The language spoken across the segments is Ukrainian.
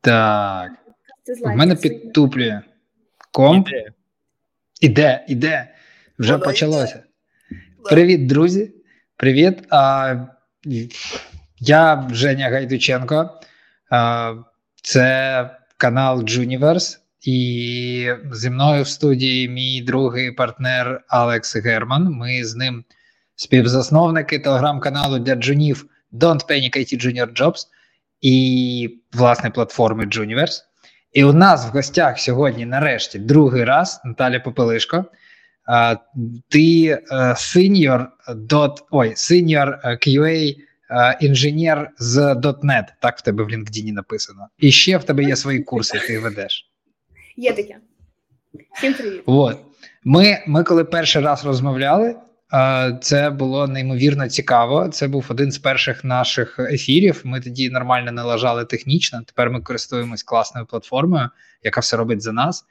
Так. В мене підтуплює. Комп. Іде, іде. іде. Вже Вона почалося. Йде. Привіт, друзі. Привіт. А, Я Женя Гайдученко. А, Це канал Juniverse. І зі мною в студії мій другий партнер Алекс Герман. Ми з ним співзасновники телеграм-каналу для джунів Don't Panic IT Junior Jobs і власне платформи Juniverse. І у нас в гостях сьогодні, нарешті, другий раз Наталя Попелишко. Ти сеньор дот ой, сеньор QA інженер з .NET, так в тебе в LinkedIn написано. І ще в тебе є свої курси, ти ведеш. Є таке. Всім привіт. От. Ми, Ми коли перший раз розмовляли, це було неймовірно цікаво. Це був один з перших наших ефірів. Ми тоді нормально налажали технічно. Тепер ми користуємось класною платформою, яка все робить за нас,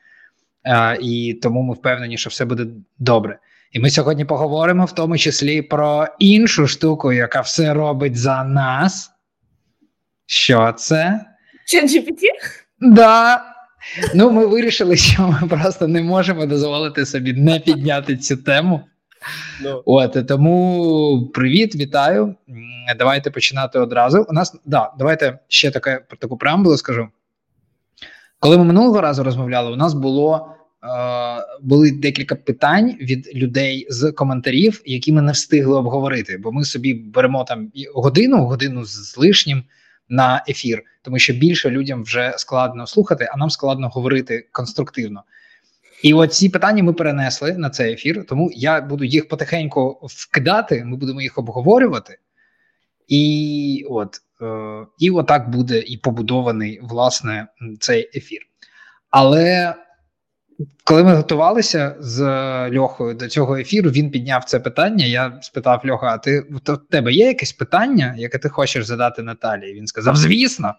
і тому ми впевнені, що все буде добре. І ми сьогодні поговоримо в тому числі про іншу штуку, яка все робить за нас. Що це? ChatGPT? Да. Ну, ми вирішили, що ми просто не можемо дозволити собі не підняти цю тему. No. Ну. От тому привіт, вітаю. Давайте починати одразу. У нас да, давайте ще таке про таку преамбулу скажу. Коли ми минулого разу розмовляли, у нас було е, були декілька питань від людей з коментарів, які ми не встигли обговорити, бо ми собі беремо там годину, годину з лишнім на ефір, тому що більше людям вже складно слухати, а нам складно говорити конструктивно. І от ці питання ми перенесли на цей ефір, тому я буду їх потихеньку вкидати. Ми будемо їх обговорювати, і от е, і отак буде і побудований власне цей ефір. Але коли ми готувалися з Льохою до цього ефіру, він підняв це питання. Я спитав Льоха: а ти в тебе є якесь питання, яке ти хочеш задати Наталії? Він сказав: Звісно.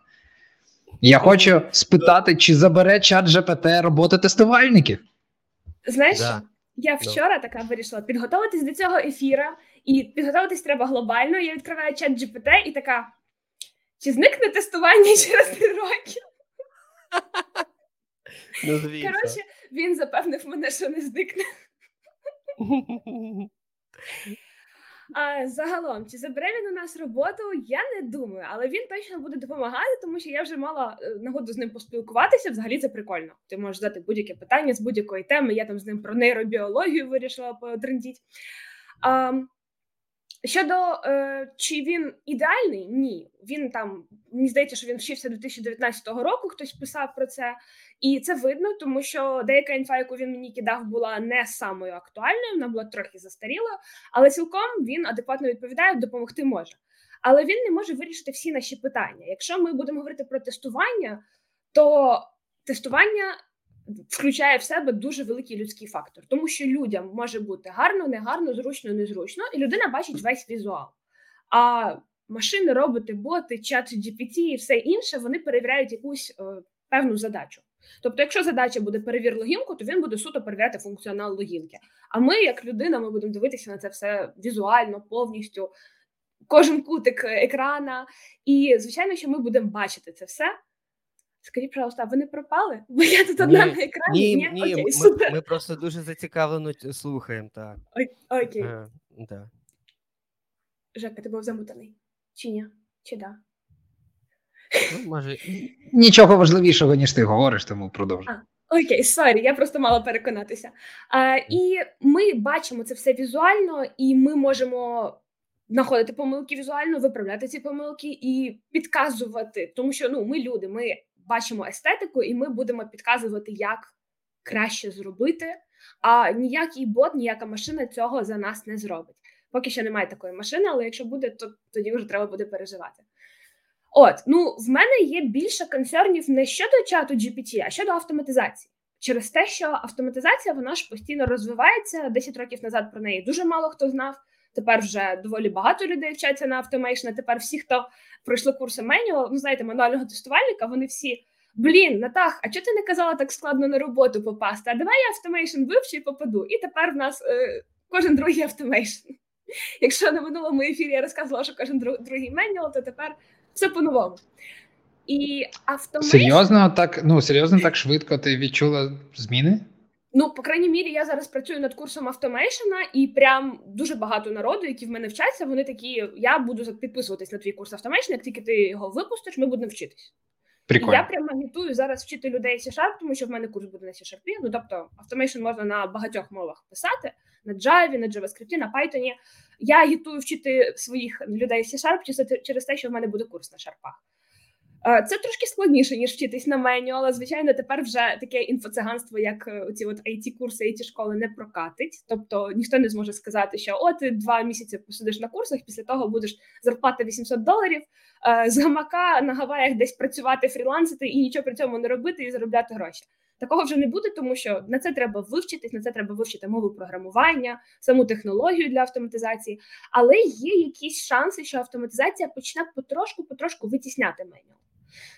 Я хочу спитати, чи забере чат ЖПТ роботи тестувальників. Знаєш, да. я вчора така вирішила підготуватись до цього ефіра, і підготуватись треба глобально. Я відкриваю чат GPT і така: чи зникне тестування через три роки? Ну, Коротше, він запевнив мене, що не зникне. А загалом, чи забере він у нас роботу, я не думаю, але він точно буде допомагати, тому що я вже мала е, нагоду з ним поспілкуватися. Взагалі це прикольно. Ти можеш задати будь-яке питання з будь-якої теми. Я там з ним про нейробіологію вирішила потрендіть. А, Щодо е, чи він ідеальний, ні. Він там мені здається, що він вчився 2019 року. Хтось писав про це, і це видно, тому що деяка інфа, яку він мені кидав, була не самою актуальною, вона була трохи застаріла, але цілком він адекватно відповідає, допомогти може. Але він не може вирішити всі наші питання. Якщо ми будемо говорити про тестування, то тестування включає в себе дуже великий людський фактор, тому що людям може бути гарно, негарно, зручно, незручно, і людина бачить весь візуал. А машини, роботи, боти, чат GPT і все інше вони перевіряють якусь е, певну задачу. Тобто, якщо задача буде перевір логінку, то він буде суто перевіряти функціонал логінки. А ми, як людина, ми будемо дивитися на це все візуально, повністю, кожен кутик екрана. І, звичайно, що ми будемо бачити це все. Скажіть, пожалуйста, ви не пропали? Бо я тут одна ні, на екрані. Ні, ні, Окей, ми, ми просто дуже зацікавлено слухаємо, так. Окей. Е, да. Жека, ти був замутаний? Чи ні? Чи да? Ну, може... Нічого важливішого, ніж ти говориш, тому продовжуй. Окей, sorry, я просто мала переконатися. А, І ми бачимо це все візуально, і ми можемо знаходити помилки візуально, виправляти ці помилки і підказувати, тому що ну ми люди, ми бачимо естетику, і ми будемо підказувати, як краще зробити. А ніякий бот, ніяка машина цього за нас не зробить. Поки що немає такої машини, але якщо буде, то тоді вже треба буде переживати. От, ну в мене є більше концернів не щодо чату GPT, а щодо автоматизації. Через те, що автоматизація вона ж постійно розвивається. 10 років назад про неї дуже мало хто знав. Тепер вже доволі багато людей вчаться на automation. Тепер всі, хто пройшли курси manual, ну знаєте, мануального тестувальника, вони всі. Блін, Натах, а чого ти не казала так складно на роботу попасти? А давай я automation вивчу і попаду. І тепер в нас е, кожен другий automation. Якщо на минулому ефірі я розказувала, що кожен другий manual, то тепер все по-новому. І automation... Серйозно, так ну серйозно, так швидко ти відчула зміни? Ну, по крайній мірі, я зараз працюю над курсом automation а, і прям дуже багато народу, які в мене вчаться, вони такі: я буду підписуватись на твій курс automation, як тільки ти його випустиш, ми будемо вчитись. Прикольно. І я прямо агітую зараз вчити людей C-Sharp, тому що в мене курс буде на C-Sharp. Ну тобто, automation можна на багатьох мовах писати: на Java, на JavaScript, на Python. Я агітую вчити своїх людей C-Sharp через те, що в мене буде курс на шарпах. Е, це трошки складніше, ніж вчитись на manual, але звичайно, тепер вже таке інфоциганство, як е, ці от it курси it школи не прокатить. Тобто ніхто не зможе сказати, що о, ти два місяці посидиш на курсах, після того будеш зарплата 800 доларів е, з гамака на Гаваях десь працювати, фрілансити і нічого при цьому не робити і заробляти гроші. Такого вже не буде, тому що на це треба вивчитись, на це треба вивчити мову програмування, саму технологію для автоматизації. Але є якісь шанси, що автоматизація почне потрошку-потрошку витісняти меню.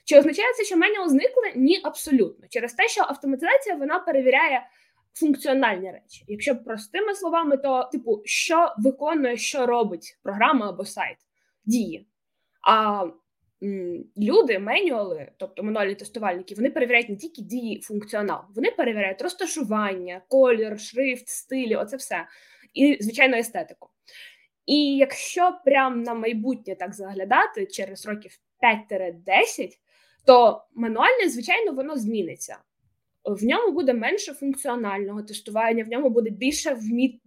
Чи означає це, що меню зникли? Ні, абсолютно. Через те, що автоматизація вона перевіряє функціональні речі. Якщо простими словами, то типу, що виконує, що робить програма або сайт, діє. А м, люди, менюали, тобто мануальні тестувальники, вони перевіряють не тільки дії функціонал, вони перевіряють розташування, колір, шрифт, стилі, оце все. І, звичайно, естетику. І якщо прям на майбутнє так заглядати через років 5-10, то мануальне, звичайно, воно зміниться. В ньому буде менше функціонального тестування, в ньому буде більше вміт...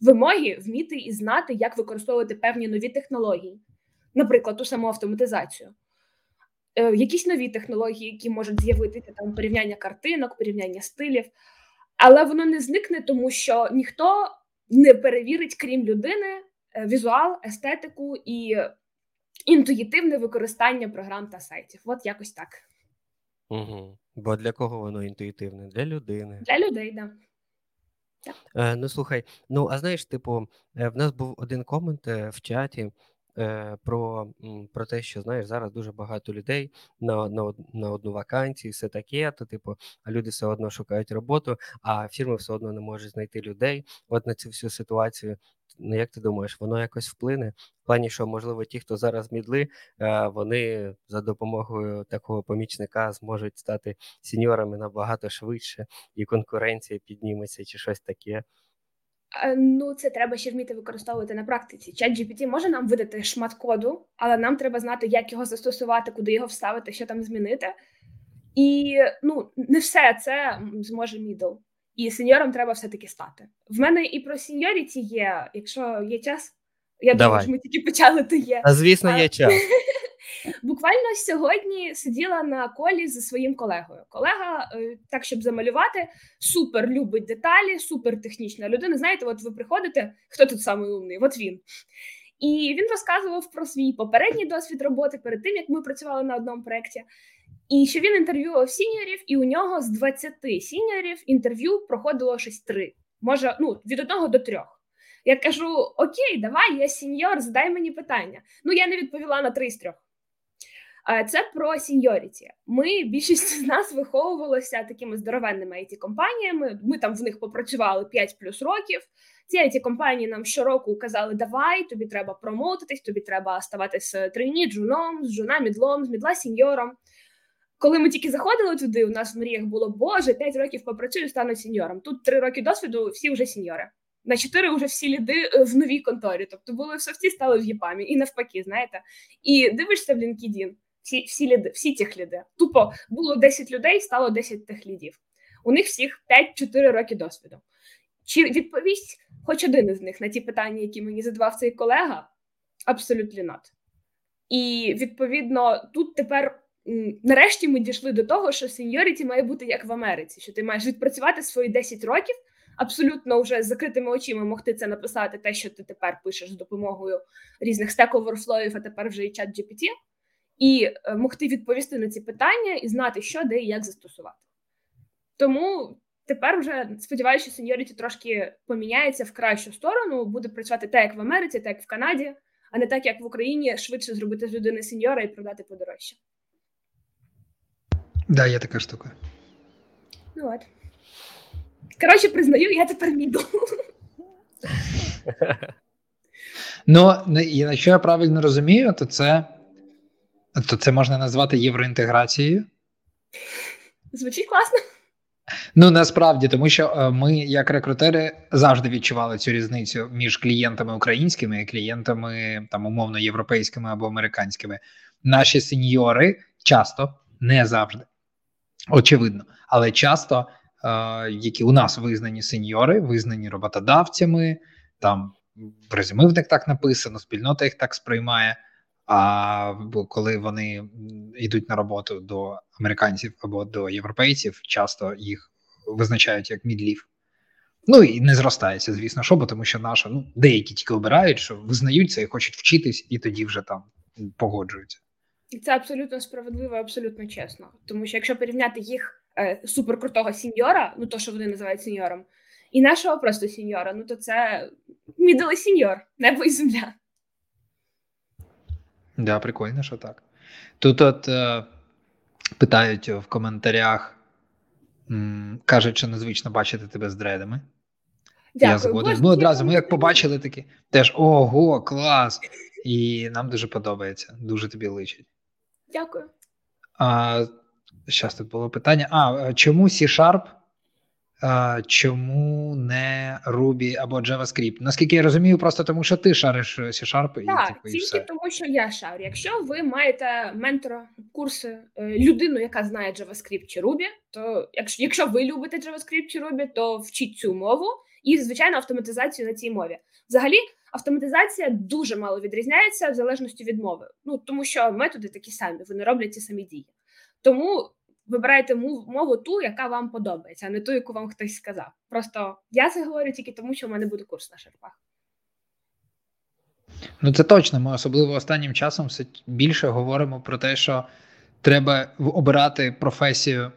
вимоги вміти і знати, як використовувати певні нові технології, наприклад, ту саму автоматизацію. Е, якісь нові технології, які можуть з'явитися там порівняння картинок, порівняння стилів, але воно не зникне, тому що ніхто не перевірить, крім людини, е, візуал, естетику і інтуїтивне використання програм та сайтів. От якось так. Угу. Бо для кого воно інтуїтивне? Для людини. Для людей, да. так. Е, Ну слухай, ну а знаєш, типу, е, в нас був один комент е, в чаті. Про про те, що знаєш, зараз дуже багато людей на на, на одну вакансію, все таке, то типу, а люди все одно шукають роботу, а фірми все одно не можуть знайти людей. От на цю всю ситуацію Ну, як ти думаєш, воно якось вплине? В плані, що, можливо, ті, хто зараз мідли, е, вони за допомогою такого помічника зможуть стати сеньорами набагато швидше, і конкуренція підніметься, чи щось таке. Е, ну, це треба ще вміти використовувати на практиці. Чат GPT може нам видати шмат коду, але нам треба знати, як його застосувати, куди його вставити, що там змінити. І ну, не все це зможе мідл. І сеньором треба все-таки стати. В мене і про сеньоріті є, якщо є час. Я Давай. думаю, що ми тільки почали, то є. А звісно, є час. Буквально сьогодні сиділа на колі зі своїм колегою. Колега, е, так щоб замалювати, супер любить деталі, супер технічна людина. Знаєте, от ви приходите, хто тут самий умний? От він. І він розказував про свій попередній досвід роботи перед тим, як ми працювали на одному проєкті. І що він інтерв'ював senior ів, і у нього з 20 senior ів інтерв'ю проходило щось три. Може, ну від одного до трьох. Я кажу: Окей, давай, я senior, задай мені питання. Ну, я не відповіла на три з трьох. Це про seniority. Ми більшість з нас виховувалися такими здоровенними it компаніями. Ми там в них попрацювали 5 плюс років. Ці it компанії нам щороку казали: Давай, тобі треба промотитись, тобі треба ставати з трейні, джуном, з джуна, мідлом, з мідла сіньором. Коли ми тільки заходили туди, у нас в мріях було Боже, 5 років попрацюю, стану сеньором. Тут 3 роки досвіду, всі вже сеньори. На 4 вже всі ліди е, в новій конторі. Тобто були в софті, стали в ЄПАМі. І навпаки, знаєте. І дивишся в LinkedIn, всі всі ліди, всі тих ліди. Тупо було 10 людей, стало 10 тих лідів. У них всіх 5-4 роки досвіду. Чи відповість хоч один із них на ті питання, які мені задавав цей колега? Абсолютно not. І відповідно тут тепер нарешті ми дійшли до того, що сеньоріті має бути як в Америці, що ти маєш відпрацювати свої 10 років, абсолютно вже з закритими очима могти це написати, те, що ти тепер пишеш з допомогою різних стек оверфлоїв, а тепер вже і чат GPT, і е, могти відповісти на ці питання і знати, що де і як застосувати. Тому тепер вже сподіваюся, що сеньоріті трошки поміняється в кращу сторону, буде працювати так, як в Америці, так як в Канаді, а не так, як в Україні, швидше зробити з людини сеньора і продати подорожче. Да, є така штука. Ну от. Коротше, признаю, я тепер міду. Ну, якщо я правильно розумію, то це То це можна назвати євроінтеграцією? Звучить класно. Ну насправді, тому що е, ми, як рекрутери, завжди відчували цю різницю між клієнтами українськими і клієнтами там умовно європейськими або американськими. Наші сеньори часто не завжди, очевидно, але часто, е, які у нас визнані сеньори, визнані роботодавцями, там в них так написано, спільнота їх так сприймає. А коли вони йдуть на роботу до американців або до європейців, часто їх визначають як мідлів. Ну і не зростається, звісно, що, бо тому що наша, ну деякі тільки обирають, що визнають це і хочуть вчитись, і тоді вже там погоджуються. І це абсолютно справедливо, абсолютно чесно. Тому що якщо порівняти їх е, суперкрутого сіньора, ну то що вони називають сіньором, і нашого просто senior а, ну то це middle і senior, небо і земля. Да, прикольно, що так. Тут от е, питають в коментарях, м, кажуть, що незвично бачити тебе з дредами. Дякую. Я згоден. Ну, одразу ми як побачили такі, теж ого, клас! І нам дуже подобається, дуже тобі личить. Дякую. А, Зараз тут було питання. А чому C-Sharp а, Чому не Ruby або JavaScript? Наскільки я розумію, просто тому що ти шариш C-Sharp і так, типу, і тільки все. тому, що я шарю. Якщо ви маєте ментора, курси, е, людину, яка знає JavaScript чи Ruby, то якщо, якщо ви любите JavaScript чи Ruby, то вчіть цю мову і, звичайно, автоматизацію на цій мові. Взагалі, автоматизація дуже мало відрізняється в залежності від мови. Ну тому що методи такі самі, вони роблять ті самі дії. Тому вибирайте мову ту, яка вам подобається, а не ту, яку вам хтось сказав. Просто я це говорю тільки тому, що в мене буде курс на шерпах. Ну це точно. Ми особливо останнім часом все більше говоримо про те, що треба обирати професію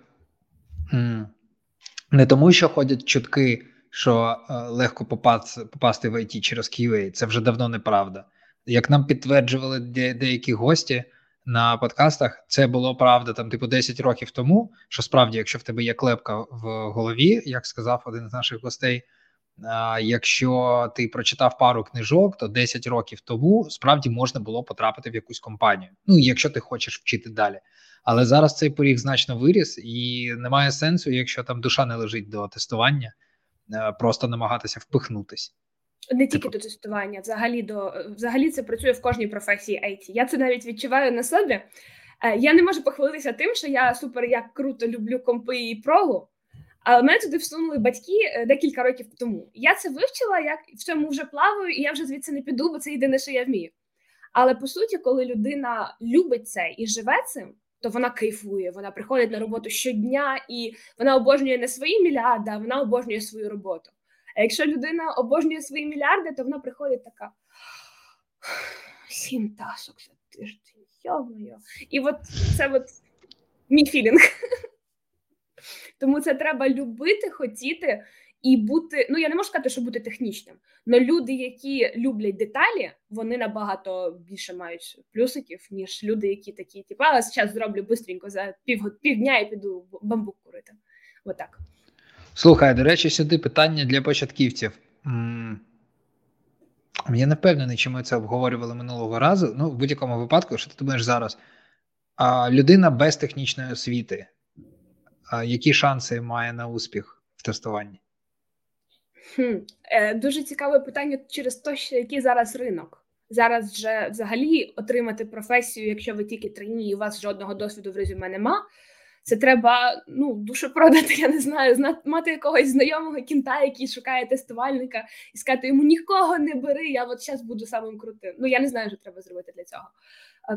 не тому, що ходять чутки, що е, легко попасти, попасти в IT через QA. Це вже давно неправда. Як нам підтверджували деякі гості на подкастах, це було правда там, типу, 10 років тому. Що справді, якщо в тебе є клепка в голові, як сказав один з наших гостей. А, якщо ти прочитав пару книжок, то 10 років тому справді можна було потрапити в якусь компанію. Ну якщо ти хочеш вчити далі. Але зараз цей поріг значно виріс, і немає сенсу, якщо там душа не лежить до тестування, е, просто намагатися впихнутись. Не тільки типу... до тестування, взагалі до взагалі це працює в кожній професії IT. Я це навіть відчуваю на собі. Е, я не можу похвалитися тим, що я супер як круто люблю компи і прогу, але мене туди всунули батьки е, декілька років тому. Я це вивчила, як в цьому вже плаваю, і я вже звідси не піду, бо це єдине, що я вмію. Але по суті, коли людина любить це і живе цим, то вона кайфує. Вона приходить на роботу щодня і вона обожнює не свої мільярди, а вона обожнює свою роботу. А якщо людина обожнює свої мільярди, то вона приходить така сім тасок за тиждень, йомою. І от це от мій філінг. Тому це треба любити, хотіти і бути. Ну я не можу сказати, що бути технічним. але люди, які люблять деталі, вони набагато більше мають плюсиків, ніж люди, які такі, типу, а зараз зроблю швидко за пів півдня і піду бамбук курити. Отак. Слухай, до речі, сюди питання для початківців. Я не впевнений, чи ми це обговорювали минулого разу. Ну, в будь-якому випадку, що ти думаєш зараз? А людина без технічної освіти, а які шанси має на успіх в тестуванні? Хм, е, Дуже цікаве питання через те, що який зараз ринок. Зараз вже взагалі отримати професію, якщо ви тільки трені і у вас жодного досвіду в резюме нема. Це треба ну душу продати, я не знаю, мати якогось знайомого кінта, який шукає тестувальника, і сказати йому нікого не бери. Я от зараз буду самим крутим. Ну я не знаю, що треба зробити для цього.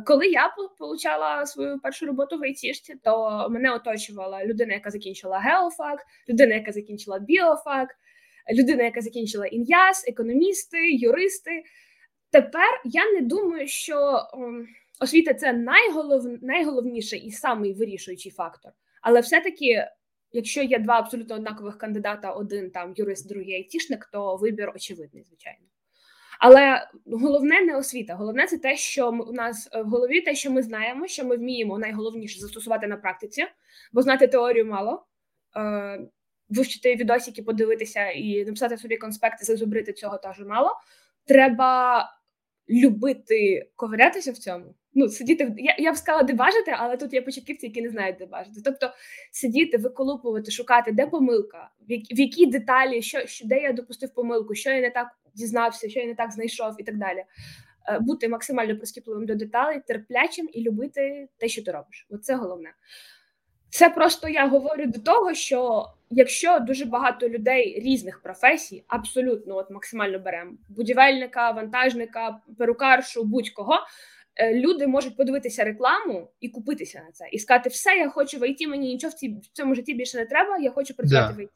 Коли я получала свою першу роботу в айтішці, то мене оточувала людина, яка закінчила геофак, людина, яка закінчила біофак, людина, яка закінчила ін'яс, економісти, юристи. Тепер я не думаю, що освіта це найголов... найголовніший і самий вирішуючий фактор. Але все-таки, якщо є два абсолютно однакових кандидата, один там юрист, другий айтішник, то вибір очевидний, звичайно. Але головне не освіта. Головне це те, що у нас в голові, те, що ми знаємо, що ми вміємо найголовніше застосувати на практиці, бо знати теорію мало. Вивчити відосики, подивитися і написати собі конспекти, зазубрити цього теж мало. Треба любити ковирятися в цьому ну, сидіти я я б сказала, де бажати, але тут є початківці, які не знають, де бажати. Тобто сидіти, виколупувати, шукати, де помилка, в якій деталі, що, що де я допустив помилку, що я не так дізнався, що я не так знайшов, і так далі. Е, бути максимально прискіпливим до деталей, терплячим і любити те, що ти робиш. Оце головне. Це просто я говорю до того, що якщо дуже багато людей різних професій, абсолютно от максимально беремо будівельника, вантажника, перукаршу, будь-кого. Е, люди можуть подивитися рекламу і купитися на це, і сказати, все, я хочу в ІТ, мені нічого в цьому житті більше не треба, я хочу працювати да. в ІТ.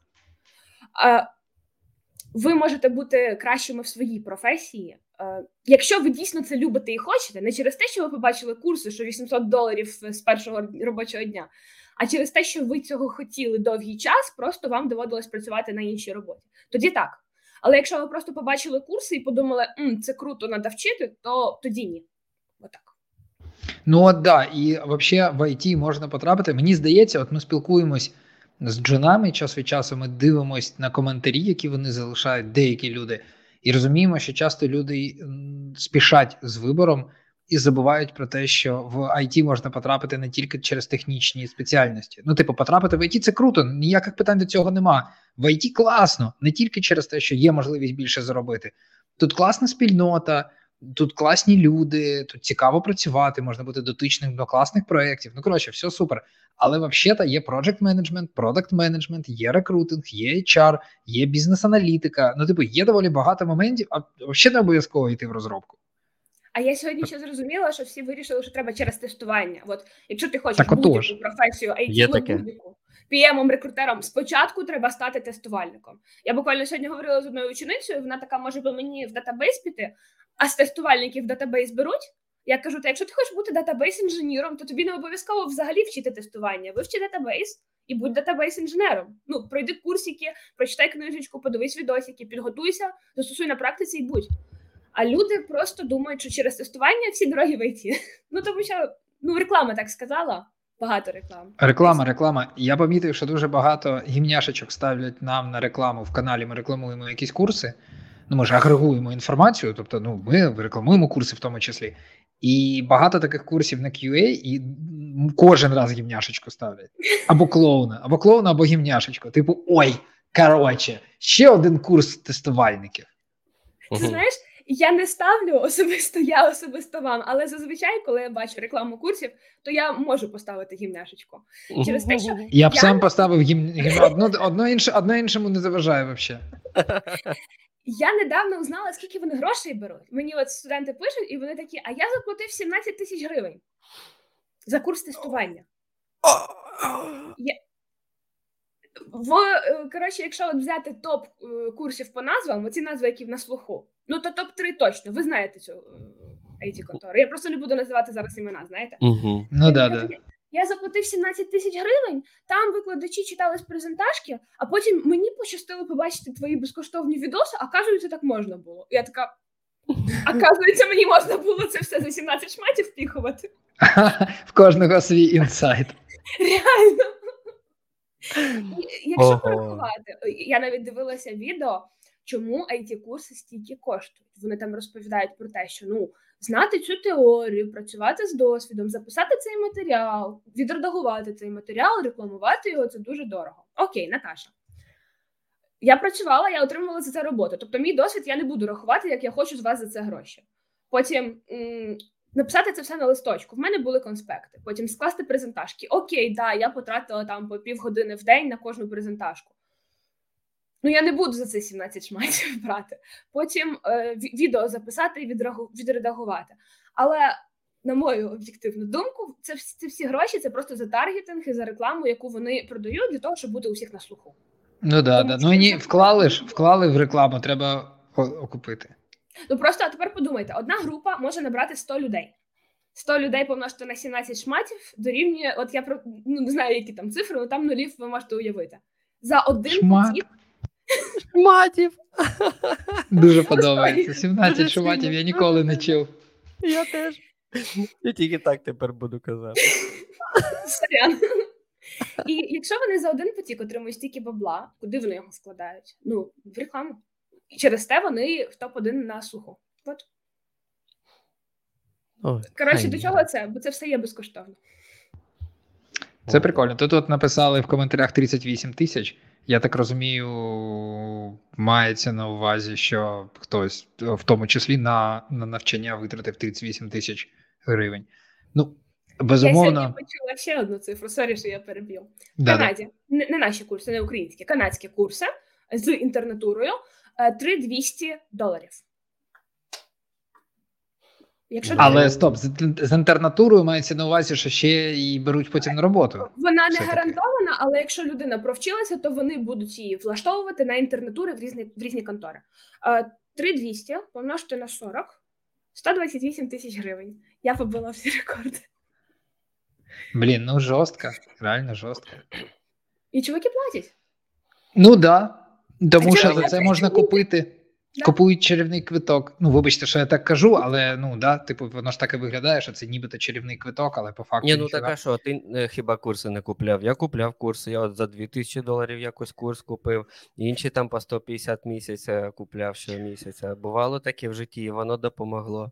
Ви можете бути кращими в своїй професії, е, якщо ви дійсно це любите і хочете, не через те, що ви побачили курси, що 800 доларів з першого робочого дня, а через те, що ви цього хотіли довгий час, просто вам доводилось працювати на іншій роботі. Тоді так. Але якщо ви просто побачили курси і подумали, М, це круто, треба вчити, то тоді ні. Отак. Ну от да, і взагалі в ІТ можна потрапити. Мені здається, от ми спілкуємось з джунами час від часу. Ми дивимося на коментарі, які вони залишають, деякі люди, і розуміємо, що часто люди спішать з вибором і забувають про те, що в IT можна потрапити не тільки через технічні спеціальності. Ну, типу, потрапити в IT – це круто, ніяких питань до цього нема. В IT класно, не тільки через те, що є можливість більше заробити. Тут класна спільнота, тут класні люди, тут цікаво працювати, можна бути дотичним до класних проєктів. Ну, коротше, все супер. Але взагалі є project менеджмент, продакт менеджмент, є рекрутинг, є HR, є бізнес-аналітика. Ну, типу, є доволі багато моментів, а взагалі не обов'язково йти в розробку. А я сьогодні ще зрозуміла, що всі вирішили, що треба через тестування. От якщо ти хочеш будь-яку професію, IT, будь-яку pm рекрутером спочатку треба стати тестувальником. Я буквально сьогодні говорила з одною ученицею. Вона така може би мені в database піти, а з тестувальників database беруть. Я кажу: та якщо ти хочеш бути database інженіром, то тобі не обов'язково взагалі вчити тестування. Вивчи database і будь database інженером. Ну пройди курсики, прочитай книжечку, подивись відосики, підготуйся, застосуй на практиці і будь. А люди просто думають, що через тестування всі дороги вийти. Ну тому що ну реклама так сказала. Багато реклам. Реклама, реклама. Я помітив, що дуже багато гімняшечок ставлять нам на рекламу в каналі. Ми рекламуємо якісь курси. Ну, ми ж агрегуємо інформацію, тобто ну, ми рекламуємо курси в тому числі. І багато таких курсів на QA, і кожен раз гімняшечку ставлять. Або клоуна, або клоуна, або гімняшечку. Типу, ой, коротше, ще один курс тестувальників. Ти знаєш, я не ставлю особисто я особисто вам, але зазвичай, коли я бачу рекламу курсів, то я можу поставити гімняшечку. Через те, що я б я... сам поставив гім... гім... одно, одно, інше, одно іншому не заважає взагалі. Я недавно узнала, скільки вони грошей беруть. Мені от студенти пишуть, і вони такі: а я заплатив 17 тисяч гривень за курс тестування. Я... В е, коротше, якщо от взяти топ е, курсів по назвам, оці назви, які на слуху, ну то топ 3 точно. Ви знаєте цю it е, контору. Я просто не буду називати зараз імена, знаєте? Угу. Ну да, да. Я заплатив 17 тисяч гривень, там викладачі читали з презентажки, а потім мені пощастило побачити твої безкоштовні відоси, а кажуть, так можна було. Я така. Оказується, мені можна було це все за 17 шматів впіхувати. В кожного свій інсайт. Реально. Якщо порахувати, я навіть дивилася відео, чому it курси стільки коштують. Вони там розповідають про те, що ну знати цю теорію, працювати з досвідом, записати цей матеріал, відредагувати цей матеріал, рекламувати його це дуже дорого. Окей, Наташа. Я працювала, я отримувала за це роботу. Тобто, мій досвід я не буду рахувати, як я хочу з вас за це гроші. Потім написати це все на листочку. В мене були конспекти. Потім скласти презентажки. Окей, да, я потратила там по півгодини в день на кожну презентажку. Ну, я не буду за це 17 шматів брати. Потім е, відео записати і відредагувати. Але, на мою об'єктивну думку, це це всі гроші це просто за таргетинг і за рекламу, яку вони продають для того, щоб бути усіх на слуху. Ну да, да. Ну ні, вклали ж, вклали в рекламу, треба окупити. Ну просто а тепер подумайте: одна група може набрати 100 людей. 100 людей помножити на 17 шматів дорівнює. От я про ну не знаю, які там цифри, але там нулів ви можете уявити. За один Шмат. потік Шматів. Дуже подобається. 17 шматів я ніколи не чув. Я теж. Я тільки так тепер буду казати. Сорян. І якщо вони за один потік отримують стільки бабла, куди вони його складають? Ну, в рекламу. І через те вони в топ-1 на суху. От. Ой, Коротше, до чого це? Бо це все є безкоштовно. Це прикольно. Тут от написали в коментарях 38 тисяч. Я так розумію, мається на увазі, що хтось, в тому числі на на навчання, витратив 38 тисяч гривень. Ну, безумовно. Я сьогодні почула ще одну цифру, sorry, що я переб'ю. В Канаді, не, не наші курси, не українські, канадські курси з інтернатурою 3200 е, доларів. Якщо Але ти... стоп, з, з інтернатурою мається на увазі, що ще і беруть потім на роботу. Вона не гарантована, але якщо людина провчилася, то вони будуть її влаштовувати на інтернатури в різні в різні контори. 3200 помножити на 40, 128 тисяч гривень. Я побила всі рекорди. Блін, ну жорстко, реально жорстко. І чуваки платять. Ну так. Да. Тому що за це можна купити. Да. Купують чарівний квиток. Ну, вибачте, що я так кажу, але ну да, типу, воно ж так і виглядає, що це нібито чарівний квиток, але по факту. Ні, ну така що, ти е, хіба курси не купляв? Я купляв курси. Я от за 2000 доларів якось курс купив, інші там по 150 місяця купляв щомісяця. Бувало таке в житті, і воно допомогло.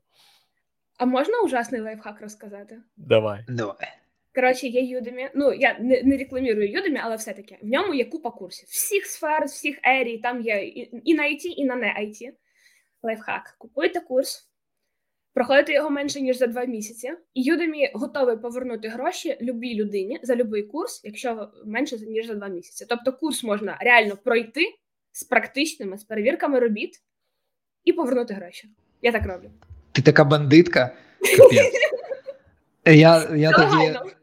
А можна ужасний лайфхак розказати? Давай. Давай. Коротше, є Udemy, Ну я не не рекламірую Udemy, але все-таки в ньому є купа курсів. Всіх сфер, всіх ерій, там є і, і на IT, і на не IT. Лайфхак. Купуєте курс, проходите його менше ніж за два місяці, і Udemy готовий повернути гроші любій людині за будь-який курс, якщо менше ніж за два місяці. Тобто, курс можна реально пройти з практичними, з перевірками робіт і повернути гроші. Я так роблю. Ти така бандитка. Я я тоді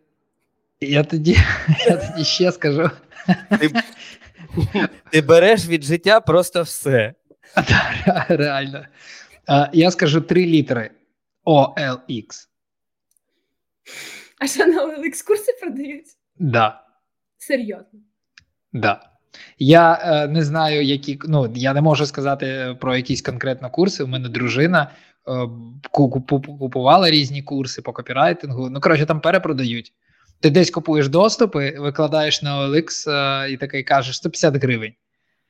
я тоді я тоді ще скажу. Ти ти береш від життя просто все. Реально. Я скажу три літери OLX. А що на OLX курси продають? Да. Серйозно. Да. Я е, не знаю, які ну я не можу сказати про якісь конкретно курси. У мене дружина е, купувала різні курси по копірайтингу. Ну коротше, там перепродають. Ти десь купуєш доступи, викладаєш на OLX е, і такий кажеш 150 гривень.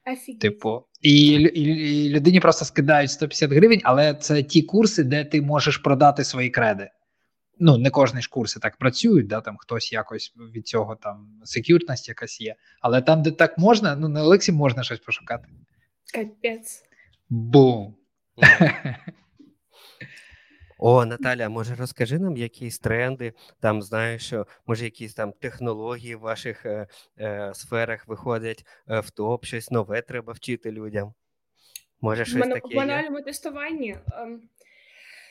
Офігеть. Типу, і, і, і людині просто скидають 150 гривень, але це ті курси, де ти можеш продати свої креди. Ну, не кожні ж курси так працюють, да, там хтось якось від цього там секюртність якась є. Але там, де так можна, ну на Олексі можна щось пошукати. Капець. Бум. О, Наталя, може розкажи нам якісь тренди, там знаєш, що може якісь там технології в ваших е, е, сферах виходять в топ, щось нове треба вчити людям. Може, щось Ман- таке В банальному є? тестуванні. Ем,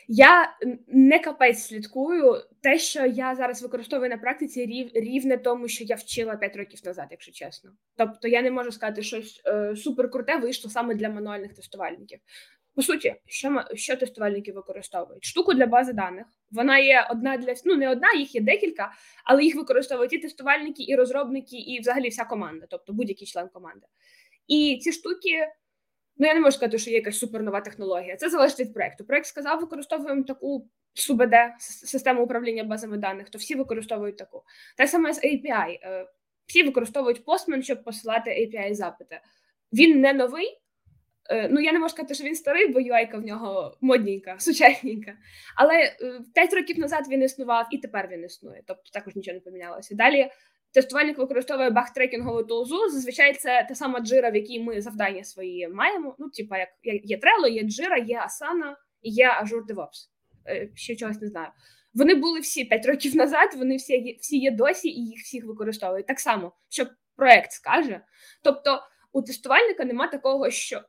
я не капець слідкую. Те, що я зараз використовую на практиці, рів, рівне тому, що я вчила 5 років назад, якщо чесно. Тобто я не можу сказати, що щось е, супер круте вийшло саме для мануальних тестувальників. По суті, що що тестувальники використовують? Штуку для бази даних. Вона є одна для ну не одна, їх є декілька, але їх використовують і тестувальники, і розробники, і взагалі вся команда, тобто будь-який член команди. І ці штуки, ну я не можу сказати, що є якась супернова технологія. Це залежить від проекту. Проект сказав, використовуємо таку СУБД, систему управління базами даних, то всі використовують таку. Те саме з API. Е, всі використовують Postman, щоб посилати API запити. Він не новий. Е, ну, я не можу сказати, що він старий, бо UI в нього модненька, сучасненька. Але 5 е, років назад він існував і тепер він існує. Тобто також нічого не помінялося. Далі тестувальник використовує бахтрекінгову тулзу. Зазвичай це та сама джира, в якій ми завдання свої маємо. Ну, типа, як є Trello, є Jira, є Asana є Azure DevOps. Е, ще чогось не знаю. Вони були всі 5 років назад, вони всі всі є досі, і їх всіх використовують. Так само, що проект скаже. Тобто у тестувальника нема такого, що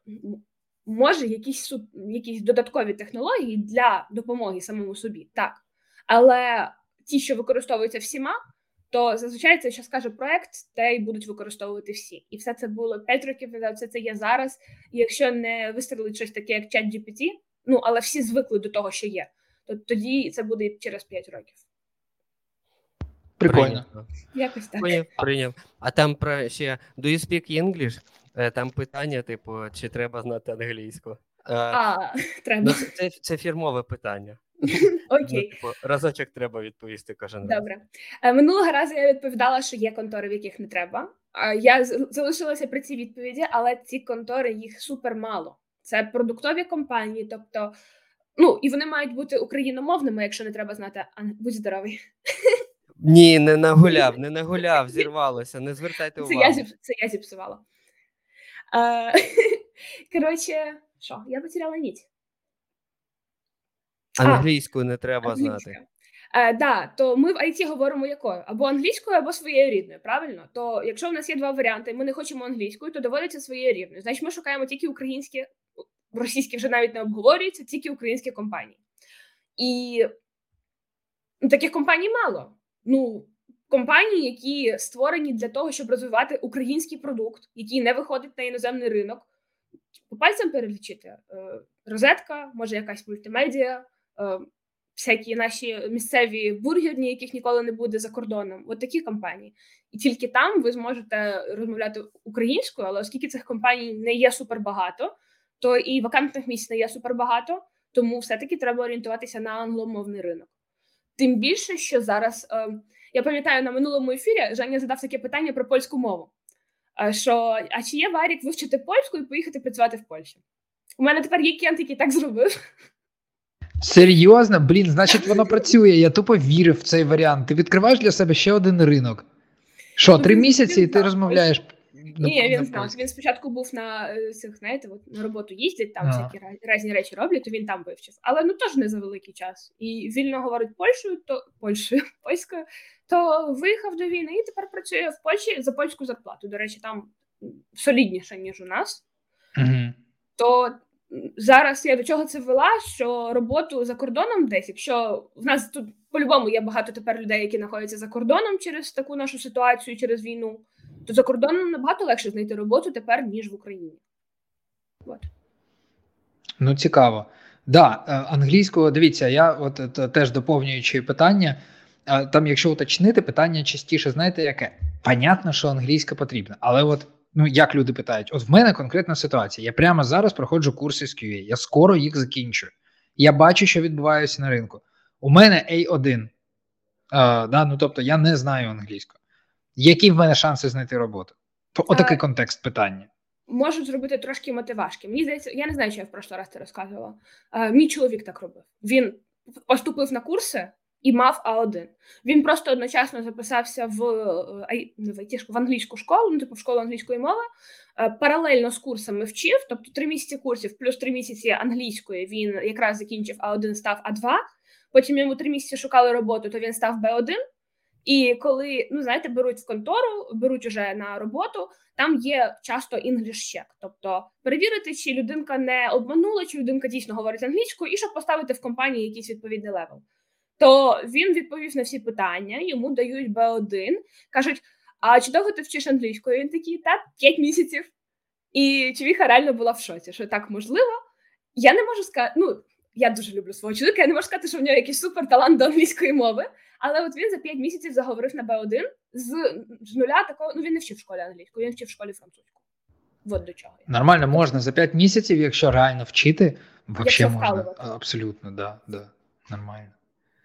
може якісь якісь додаткові технології для допомоги самому собі, так. Але ті, що використовуються всіма, то зазвичай це, що скаже проект, те й будуть використовувати всі. І все це було 5 років назад, все це є зараз. І якщо не вистрілить щось таке, як чат GPT, ну але всі звикли до того, що є, то тоді це буде через 5 років. Прикольно. Якось так. Прийняв, прийняв. А там про ще do you speak English? Е, там питання, типу, чи треба знати англійську. Е, а, треба. Ну, Це це фірмове питання. Окей. Ну, типу, разочок треба відповісти кожен раз. Добре. Е, минулого разу я відповідала, що є контори, в яких не треба. Я залишилася при цій відповіді, але ці контори їх супер мало. Це продуктові компанії, тобто Ну, і вони мають бути україномовними, якщо не треба знати. ан- Будь здоровий. Ні, не нагуляв, не нагуляв, зірвалося. Не звертайте Це увагу. я, зіп... це я зіпсувала. Е, Коротше, що, я потеряла ніть. Англійську не треба знати. Англійська. Е, да, то ми в IT говоримо якою? Або англійською, або своєю рідною, правильно? То якщо в нас є два варіанти, ми не хочемо англійською, то доводиться своєю рідною. Значить, ми шукаємо тільки українські, російські вже навіть не обговорюються, тільки українські компанії. І таких компаній мало. Ну, компанії, які створені для того, щоб розвивати український продукт, який не виходить на іноземний ринок. По пальцям перелічити. Е, Розетка, може якась мультимедіа, е, всякі наші місцеві бургерні, яких ніколи не буде за кордоном. От такі компанії. І тільки там ви зможете розмовляти українською, але оскільки цих компаній не є супербагато, то і вакантних місць не є супербагато, тому все-таки треба орієнтуватися на англомовний ринок. Тим більше, що зараз е, я пам'ятаю на минулому ефірі Женя задав таке питання про польську мову. Е, Що а чи є варік вивчити польську і поїхати працювати в Польщі? У мене тепер є кент, який так зробив. Серйозно, блін, значить, воно працює. Я тупо вірив в цей варіант. Ти відкриваєш для себе ще один ринок. Що, три місяці, і ти розмовляєш? Ні, він знав. Він спочатку був на е, цих, знаєте, от на роботу їздять, там Ага. всякі різні речі роблять, то він там вивчив. Але ну теж не за великий час. І вільно говорить польщею, то польщею, польською, то виїхав до війни і тепер працює в Польщі за польську зарплату. До речі, там солідніше, ніж у нас. Мгм. то зараз я до чого це вела, що роботу за кордоном десь, якщо в нас тут по-любому є багато тепер людей, які знаходяться за кордоном через таку нашу ситуацію, через війну, то за кордоном набагато легше знайти роботу тепер, ніж в Україні. От. Ну, цікаво. Да, е, англійською, дивіться, я от е, теж доповнюючи питання. е, Там, якщо уточнити, питання частіше, знаєте, яке? Понятно, що англійська потрібна, але от ну як люди питають: от в мене конкретна ситуація. Я прямо зараз проходжу курси з QA, я скоро їх закінчую. Я бачу, що відбувається на ринку. У мене A1. Е, да, ну тобто я не знаю англійську. Які в мене шанси знайти роботу? Отакий Е, контекст питання. Можуть зробити трошки мотивашки. Мені здається, я не знаю, чи я в прошлий раз це розказувала. Е, мій чоловік так робив. Він поступив на курси і мав А1. Він просто одночасно записався в, е, не в, в англійську школу, ну типу в школу англійської мови. Паралельно з курсами вчив, тобто три місяці курсів, плюс три місяці англійської. Він якраз закінчив А1, став А2. Потім йому три місяці шукали роботу, то він став Б1. І коли ну знаєте, беруть в контору, беруть уже на роботу, там є часто English check, тобто перевірити, чи людинка не обманула, чи людинка дійсно говорить англійською, і щоб поставити в компанії якийсь відповідний level. То він відповів на всі питання, йому дають Б1, кажуть: а чи довго ти вчиш англійською? Він такий, та 5 місяців. І Човіха реально була в шоці, що так можливо. Я не можу сказати, ну я дуже люблю свого чоловіка, я не можу сказати, що в нього якийсь супер талант до англійської мови. Але от він за 5 місяців заговорив на Б1 з, з нуля такого. Ну він не вчив в школі англійську, він вчив в школі французьку. От до чого. я. Нормально, можна за 5 місяців, якщо реально вчити, взагалі можна. вкалувати. Абсолютно, да, да, нормально.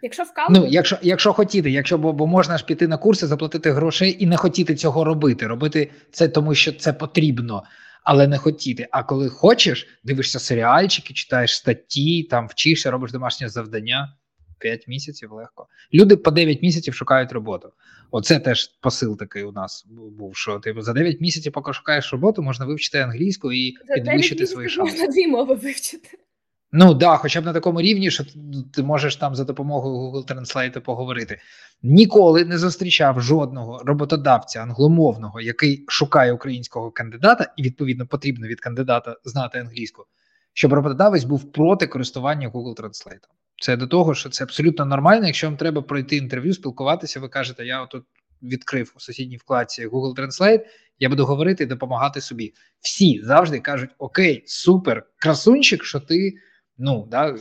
Якщо вкалувати, Ну, якщо, якщо хотіти, якщо бо, бо можна ж піти на курси, заплатити грошей і не хотіти цього робити. Робити це тому, що це потрібно, але не хотіти. А коли хочеш, дивишся серіальчики, читаєш статті, там вчишся, робиш домашнє завдання. 5 місяців легко. Люди по 9 місяців шукають роботу. Оце теж посил такий у нас був. Що ти за 9 місяців, поки шукаєш роботу, можна вивчити англійську і за підвищити свої шанси. можна дві мови вивчити. Ну да, хоча б на такому рівні, що ти- можеш там за допомогою Google Translate поговорити. Ніколи не зустрічав жодного роботодавця англомовного, який шукає українського кандидата, і відповідно потрібно від кандидата знати англійську, щоб роботодавець був проти користування Google Translate. Це до того, що це абсолютно нормально. Якщо вам треба пройти інтерв'ю, спілкуватися, ви кажете, я отут відкрив у сусідній вкладці Google Translate, я буду говорити і допомагати собі. Всі завжди кажуть: Окей, супер, красунчик, що ти ну да,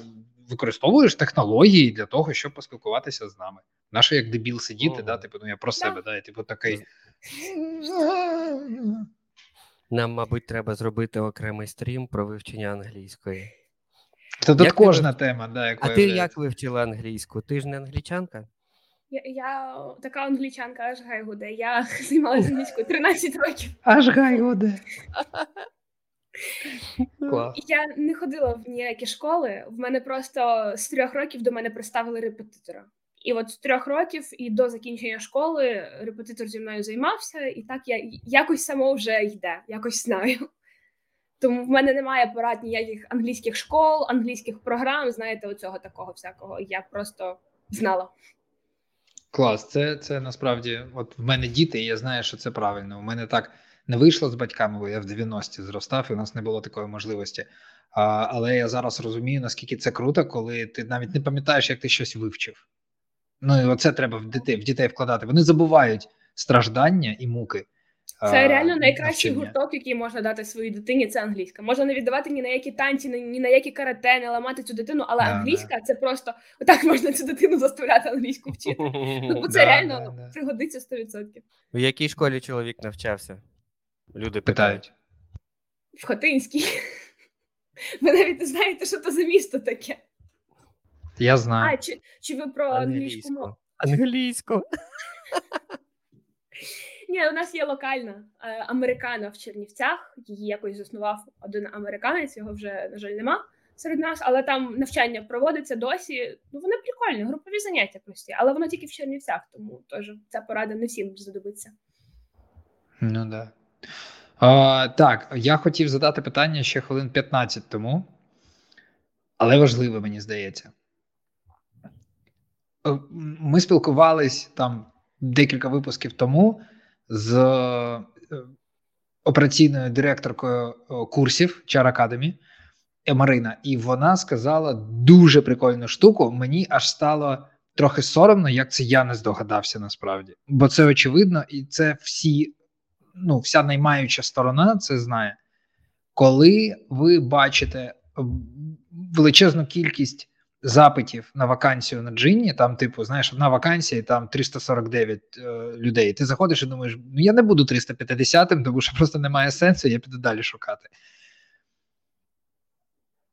використовуєш технології для того, щоб поспілкуватися з нами. Наше як дебіл сидіти, да, типу, ну я про себе, да, і типу такий. Нам, мабуть, треба зробити окремий стрім про вивчення англійської. Це тут Як ти кожна тема, да, А ти являється. як вивчила англійську? Ти ж не англічанка? Я, я така англічанка, аж гай гуде. Я займалася англійською 13 років. Аж гай годе. Клас. Я не ходила в ніякі школи. В мене просто з трьох років до мене приставили репетитора. І от з трьох років і до закінчення школи репетитор зі мною займався, і так я якось само вже йде, якось знаю. Тому в мене немає порад ніяких англійських школ, англійських програм. Знаєте, оцього такого всякого. Я просто знала. Клас, це це насправді, от в мене діти, і я знаю, що це правильно. У мене так не вийшло з батьками, бо я в 90-ті зростав, і у нас не було такої можливості. А, Але я зараз розумію, наскільки це круто, коли ти навіть не пам'ятаєш, як ти щось вивчив. Ну і оце треба в дітей в дітей вкладати. Вони забувають страждання і муки. Це реально найкращий навчання. гурток, який можна дати своїй дитині. Це англійська. Можна не віддавати ні на які танці, ні на які карате, не ламати цю дитину, але да, англійська да. це просто отак можна цю дитину заставляти англійську вчити. Ну бо це да, реально пригодиться 100%. У якій школі чоловік навчався? Люди питають. В Хотинській. Ви навіть не знаєте, що це за місто таке. Я знаю. А, чи чи ви про англійську мову? Англійську. Ні, у нас є локальна е, американа в Чернівцях. Її якось заснував один американець, його вже, на жаль, нема серед нас, але там навчання проводиться досі. Ну, вони прикольні, групові заняття прості, але воно тільки в Чернівцях, тому теж ця порада не всім знадобиться. Ну да. А, Так, я хотів задати питання ще хвилин 15 тому, але важливе, мені здається. Е, ми спілкувались там декілька випусків тому з е, операційною директоркою е, курсів Char Academy Марина, і вона сказала дуже прикольну штуку. Мені аж стало трохи соромно, як це я не здогадався насправді. Бо це очевидно, і це всі, ну, вся наймаюча сторона це знає. Коли ви бачите величезну кількість запитів на вакансію на Джинні, там, типу, знаєш, одна вакансія, там 349 е, людей. Ти заходиш і думаєш, ну я не буду 350-м, тому що просто немає сенсу, я піду далі шукати.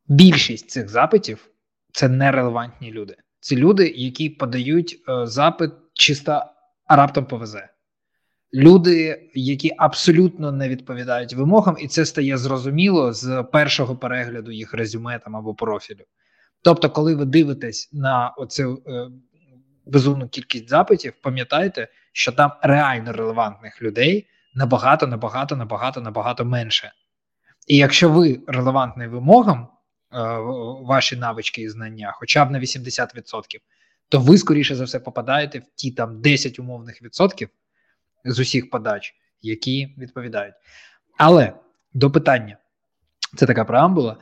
Більшість цих запитів це нерелевантні люди. Це люди, які подають е, запит чисто а раптом повезе. Люди, які абсолютно не відповідають вимогам, і це стає зрозуміло з першого перегляду їх резюме там або профілю. Тобто, коли ви дивитесь на оцю е, безумну кількість запитів, пам'ятайте, що там реально релевантних людей набагато, набагато, набагато, набагато менше. І якщо ви релевантний вимогам, е, ваші навички і знання, хоча б на 80%, то ви, скоріше за все, попадаєте в ті там 10 умовних відсотків з усіх подач, які відповідають. Але до питання, це така преамбула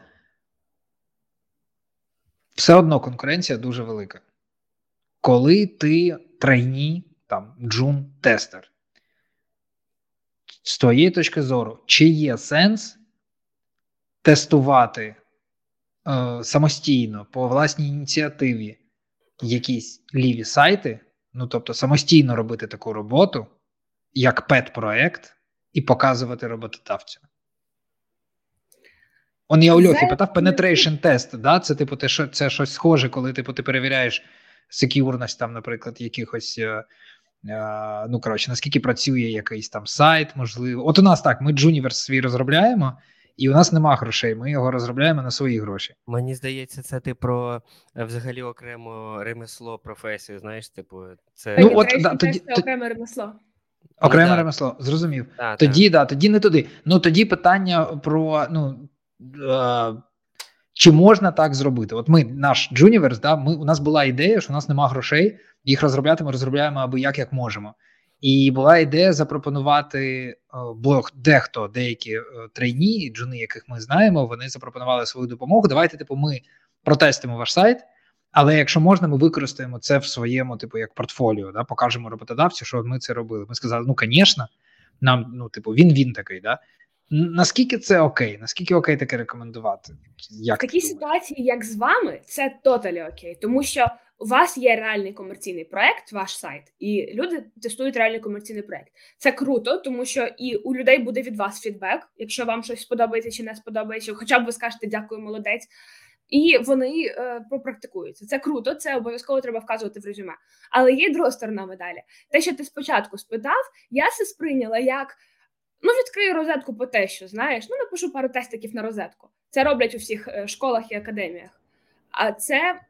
все одно конкуренція дуже велика. Коли ти трейні, там, джун тестер, з твоєї точки зору, чи є сенс тестувати е, самостійно по власній ініціативі якісь ліві сайти, ну тобто самостійно робити таку роботу, як пет-проект, і показувати роботодавцю? Он я у Льохи питав penetration тест, да? Це типу, те, що це щось схоже, коли типу, ти перевіряєш секюрність, там, наприклад, якихось. Е, е, ну, коротше, наскільки працює якийсь там сайт, можливо. От у нас так, ми Juniverse свій розробляємо, і у нас нема грошей. Ми його розробляємо на свої гроші. Мені здається, це ти про е, взагалі окремо ремесло, професію. Знаєш, типу, це ну, от, да, тоді, окреме ремесло. Окреме ну, ремесло, зрозумів. Да, тоді, да, тоді не туди. Ну тоді питання про ну Е, чи можна так зробити? От ми, наш Juniverse, да, ми, у нас була ідея, що у нас нема грошей, їх розробляти ми розробляємо аби як як можемо. І була ідея запропонувати е, блог дехто, деякі е, трейні, джуни, яких ми знаємо, вони запропонували свою допомогу. Давайте, типу, ми протестимо ваш сайт, але якщо можна, ми використаємо це в своєму, типу, як портфоліо, да, покажемо роботодавцю, що ми це робили. Ми сказали, ну, звісно, нам, ну, типу, він він такий, да. Наскільки це окей? Наскільки окей таке рекомендувати? Як В такій ситуації, як з вами, це тоталі окей, тому що у вас є реальний комерційний проект, ваш сайт, і люди тестують реальний комерційний проект. Це круто, тому що і у людей буде від вас фідбек, якщо вам щось сподобається чи не сподобається, хоча б ви скажете дякую, молодець. І вони е, попрактикуються. Це круто, це обов'язково треба вказувати в резюме. Але є друга сторона медалі. Те, що ти спочатку спитав, я це сприйняла як Ну, відкрию розетку по те, що знаєш, ну напишу пару тестиків на розетку. Це роблять у всіх е, школах і академіях. А це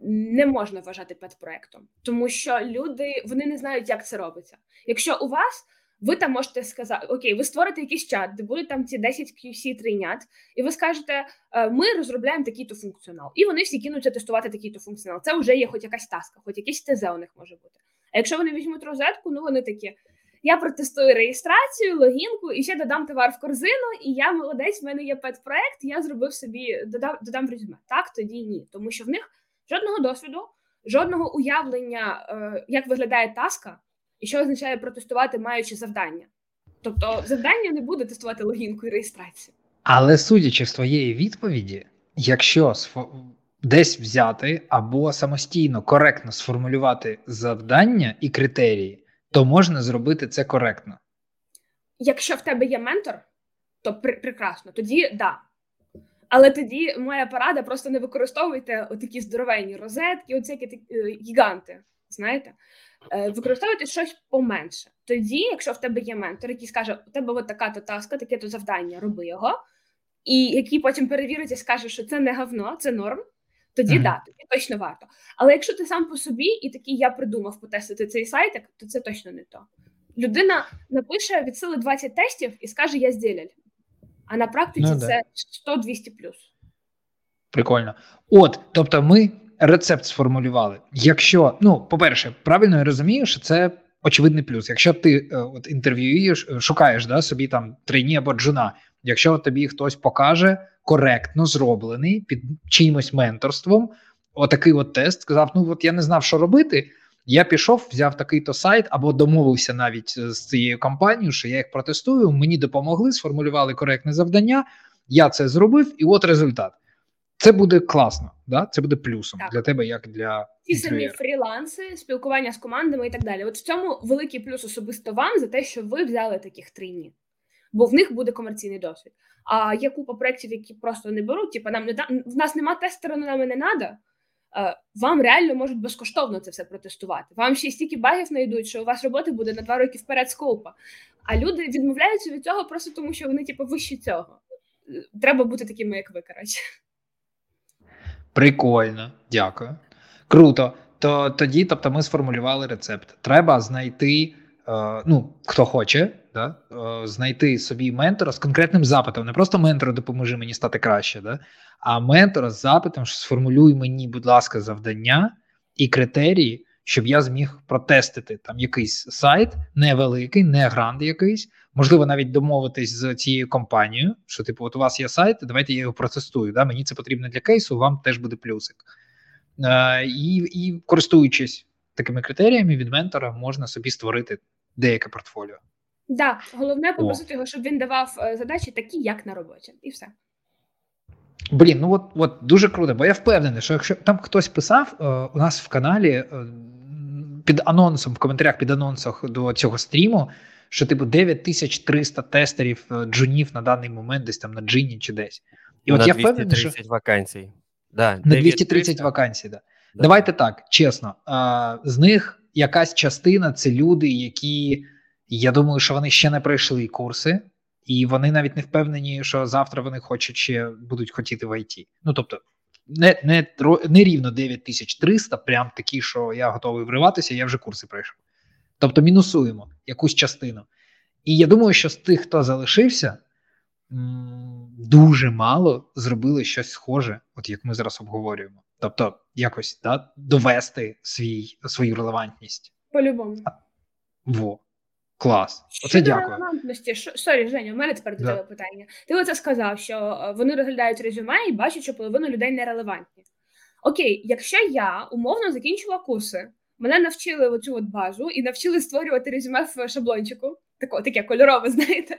не можна вважати педпроектом, тому що люди вони не знають, як це робиться. Якщо у вас ви там можете сказати, окей, ви створите якийсь чат, де будуть там ці 10 QC трійнят, і ви скажете, «Е, ми розробляємо такий-то функціонал, і вони всі кинуться тестувати такий-то функціонал. Це вже є хоч якась таска, хоч якийсь ТЗ у них може бути. А якщо вони візьмуть розетку, ну вони такі. Я протестую реєстрацію, логінку і ще додам товар в корзину, і я молодець, в мене є педпроект, я зробив собі, додав, додам резюме. Так, тоді ні. Тому що в них жодного досвіду, жодного уявлення, е, як виглядає таска, і що означає протестувати, маючи завдання. Тобто, завдання не буде тестувати логінку і реєстрацію. Але судячи з твоєї відповіді, якщо десь взяти або самостійно коректно сформулювати завдання і критерії, то можна зробити це коректно. Якщо в тебе є ментор, то пр- прекрасно, тоді да. Але тоді моя порада просто не використовуйте отакі здоровенні розетки, оці е, гіганти. Знаєте, е, використовуйте щось поменше. Тоді, якщо в тебе є ментор, який скаже, у тебе от така то таска, таке то завдання, роби його, і який потім перевірить і скаже, що це не говно, це норм. Тоді mm-hmm. да, тоді точно варто. Але якщо ти сам по собі і такий я придумав потестити цей сайтик, то це точно не то. Людина напише від сили 20 тестів і скаже Я зділяль. А на практиці ну, це 100-200 плюс. Прикольно. От, тобто, ми рецепт сформулювали. Якщо, ну, по-перше, правильно я розумію, що це очевидний плюс. Якщо ти е, от інтерв'юєш, е, шукаєш да, собі там трейні або джуна, якщо тобі хтось покаже коректно зроблений під чимось менторством, отакий от тест, сказав: ну от я не знав, що робити. Я пішов, взяв такий-то сайт або домовився навіть е, з цією компанією, що я їх протестую. Мені допомогли, сформулювали коректне завдання. Я це зробив, і от результат. Це буде класно, да? це буде плюсом так. для тебе, як для ті самі фріланси, спілкування з командами і так далі. От в цьому великий плюс особисто вам за те, що ви взяли таких трійні, бо в них буде комерційний досвід. А є купа проєктів, які просто не беруть. Типу, нам не да в нас нема тестера, нам не треба. Вам реально можуть безкоштовно це все протестувати. Вам ще стільки багів знайдуть, що у вас роботи буде на два роки вперед скопа. А люди відмовляються від цього просто тому, що вони, типу, вищі цього. Треба бути такими, як ви, коротше. Прикольно, дякую. Круто. То тоді, тобто, ми сформулювали рецепт. Треба знайти, е, ну хто хоче, да, е, знайти собі ментора з конкретним запитом. Не просто ментора допоможи мені стати краще, да, а ментора з запитом, що сформулюй мені, будь ласка, завдання і критерії, щоб я зміг протестити там якийсь сайт, невеликий, не грант якийсь, можливо, навіть домовитись з цією компанією, що типу, от у вас є сайт, давайте я його протестую. Да? Мені це потрібно для кейсу, вам теж буде плюсик. Е, І і користуючись такими критеріями від ментора, можна собі створити деяке портфоліо. Так, да, головне попросити його, щоб він давав е, задачі такі, як на роботі, і все. Блін, ну от от дуже круто, бо я впевнений, що якщо там хтось писав е, у нас в каналі е, під анонсом, в коментарях під анонсах до цього стріму, що типу 9300 тестерів е, джунів на даний момент, десь там на джині чи десь. І на от я впевнений, що вакансій. Да, на 230 вакансій. Да. да. Давайте так, чесно. А, З них якась частина це люди, які я думаю, що вони ще не пройшли курси, і вони навіть не впевнені, що завтра вони хочуть ще будуть хотіти в ІТ. Ну тобто. Не не, не рівно 9300, прям такі, що я готовий вриватися, я вже курси пройшов. Тобто мінусуємо якусь частину. І я думаю, що з тих, хто залишився, дуже мало зробили щось схоже, от як ми зараз обговорюємо. Тобто, якось да, довести свій, свою релевантність. По-любому. Во. Клас. Оце дякую. релевантності. Sorry, Женя, у мене тепер до тебе питання. Ти оце сказав, що е, вони розглядають резюме і бачать, що половина людей нерелевантні. Окей, якщо я умовно закінчила курси, Мене навчили оцю от базу і навчили створювати резюме в шаблончику, тако, таке кольорове, знаєте.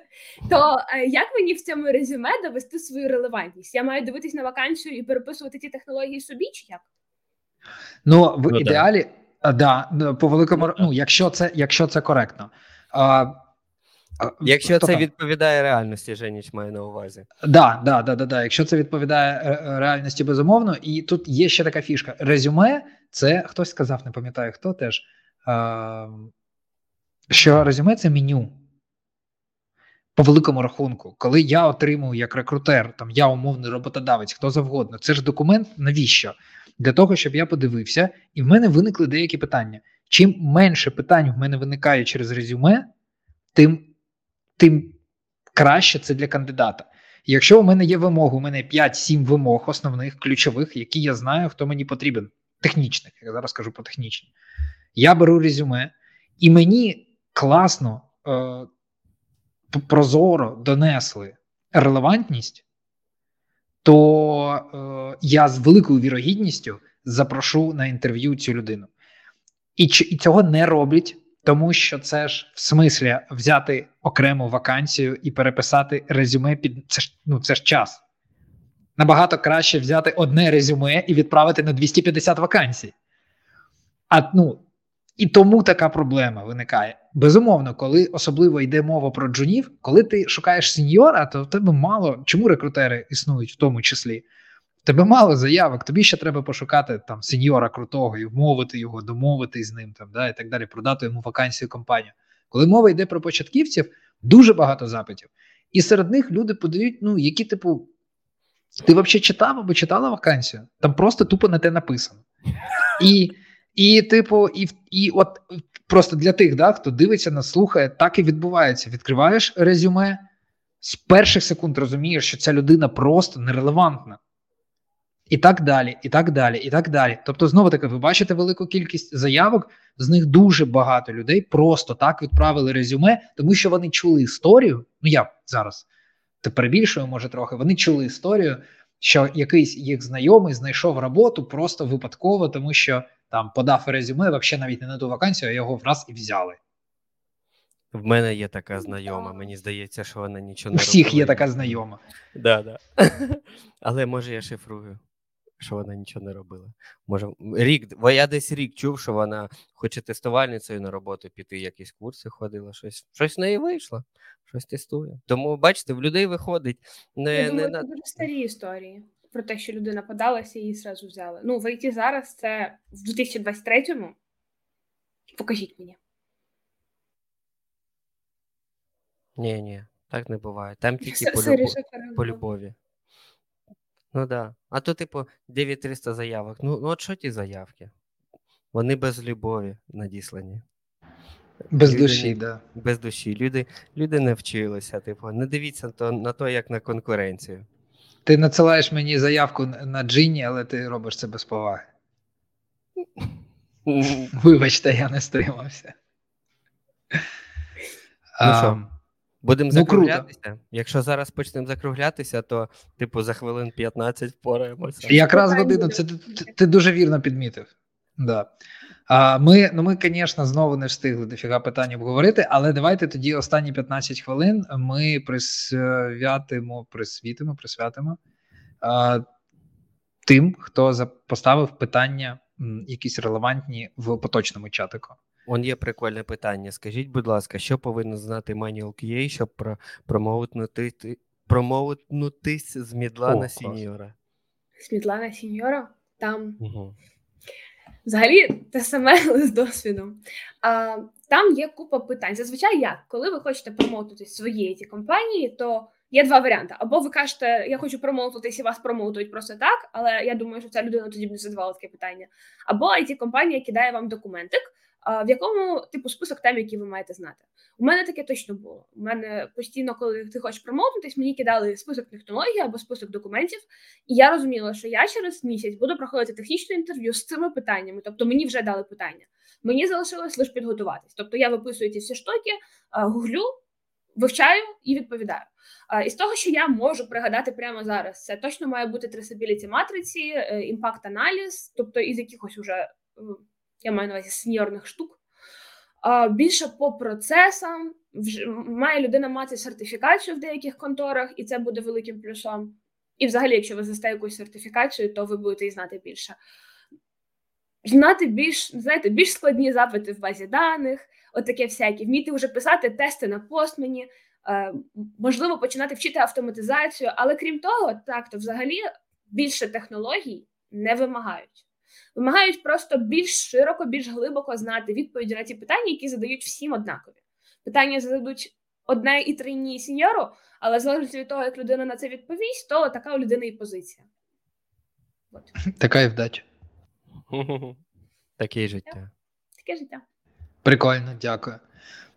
То е, як мені в цьому резюме довести свою релевантність? Я маю дивитись на вакансію і переписувати ті технології собі, чи як? Ну, в ну, ідеалі, да. да, по великому ну, ну, якщо це якщо це коректно. А, Якщо це відповідає реальності, Женіч має на увазі. Да, да, да, да, да. Якщо це відповідає реальності, безумовно, і тут є ще така фішка: резюме це хтось сказав, не пам'ятаю хто теж, що резюме це меню. по великому рахунку, коли я отримую як рекрутер, там я умовний роботодавець, хто завгодно, це ж документ навіщо? Для того, щоб я подивився, і в мене виникли деякі питання. Чим менше питань в мене виникає через резюме, тим тим краще це для кандидата. Якщо у мене є вимоги, у мене 5-7 вимог основних, ключових, які я знаю, хто мені потрібен, технічних, я зараз кажу по технічні. Я беру резюме, і мені класно, е, прозоро донесли релевантність, то е, я з великою вірогідністю запрошу на інтерв'ю цю людину. І, і цього не роблять тому що це ж в смислі взяти окрему вакансію і переписати резюме під це ж ну це ж час. Набагато краще взяти одне резюме і відправити на 250 вакансій. А ну і тому така проблема виникає. Безумовно, коли особливо йде мова про джунів, коли ти шукаєш сеньора, то в тебе мало чому рекрутери існують в тому числі. Тебе мало заявок, тобі ще треба пошукати там сеньора крутого і вмовити його, домовитись з ним там, да, і так далі, продати йому вакансію компанію. Коли мова йде про початківців, дуже багато запитів. І серед них люди подають, ну, які, типу, ти взагалі читав або читала вакансію? Там просто тупо на те написано. І, і типу, і і от просто для тих, да, хто дивиться нас, слухає, так і відбувається. Відкриваєш резюме, з перших секунд розумієш, що ця людина просто нерелевантна. І так далі, і так далі, і так далі. Тобто, знову таки, ви бачите велику кількість заявок, з них дуже багато людей просто так відправили резюме, тому що вони чули історію. Ну я зараз те перебільшую, може трохи. Вони чули історію, що якийсь їх знайомий знайшов роботу просто випадково, тому що там подав резюме, взагалі навіть не на ту вакансію, а його враз і взяли. В мене є така знайома. Мені здається, що вона нічого не У всіх є така знайома. Да, да. Але може я шифрую що вона нічого не робила. Може, рік, бо я десь рік чув, що вона хоче тестувальницею на роботу піти, якісь курси ходила, щось щось в неї вийшло, щось тестує. Тому, бачите, в людей виходить. Не, я думаю, не... Це дуже старі історії про те, що людина подалася і її зразу взяли. Ну, в ІТ зараз це в 2023-му. Покажіть мені. Ні, ні, так не буває. Там тільки по, любов... по любові. Ну да. А то, типу, 9300 заявок. Ну, ну от що ті заявки? Вони без любові надіслані. Без люди душі, так. Да. Без душі. Люди люди не вчилися, типу, не дивіться то, на то, як на конкуренцію. Ти надсилаєш мені заявку на Джині, але ти робиш це без поваги. Вибачте, я не стримався. Ну що? Будемо ну, закруглятися. Круто. Якщо зараз почнемо закруглятися, то типу за хвилин 15 впораємося. Якраз годину це ти, ти дуже вірно підмітив. Да. А, Ми, ну ми, звісно, знову не встигли дофіга питань обговорити, але давайте тоді останні 15 хвилин ми присвятимо, присвітимо, присвятимо а, тим, хто поставив питання, якісь релевантні в поточному чатику. Он є прикольне питання. Скажіть, будь ласка, що повинен знати Manual QA, щоб про, промоутнути, промоутнутись з мідла О, на сіньора? З мідла на сіньора? Там угу. взагалі те саме але з досвідом. А, Там є купа питань. Зазвичай як, коли ви хочете промоутнутися своєї ті компанії, то є два варіанти. Або ви кажете, я хочу промоутнутися і вас промоутують просто так, але я думаю, що ця людина тоді б не задавала таке питання. Або it компанія кидає вам документик в якому типу список тем, які ви маєте знати. У мене таке точно було. У мене постійно, коли ти хочеш промовитись, мені кидали список технологій або список документів, і я розуміла, що я через місяць буду проходити технічне інтерв'ю з цими питаннями. Тобто мені вже дали питання. Мені залишилось лише підготуватись. Тобто я виписую ці всі штуки, гуглю, вивчаю і відповідаю. І з того, що я можу пригадати прямо зараз, це точно має бути трасабіліті матриці, імпакт аналіз, тобто із якихось уже я маю на увазі сеньорних штук. Більше по процесам має людина мати сертифікацію в деяких конторах, і це буде великим плюсом. І, взагалі, якщо ви здасте якусь сертифікацію, то ви будете і знати більше. Знати більш, знаєте, більш складні запити в базі даних, отаке всяке, вміти вже писати тести на постмені, е, можливо, починати вчити автоматизацію, але крім того, так то взагалі більше технологій не вимагають вимагають просто більш широко, більш глибоко знати відповіді на ті питання, які задають всім однакові. Питання зададуть одне і три ні сіньору, але залежно від того, як людина на це відповість, то така у людини і позиція. От. Така і вдача. Таке життя. Таке життя. Прикольно, дякую.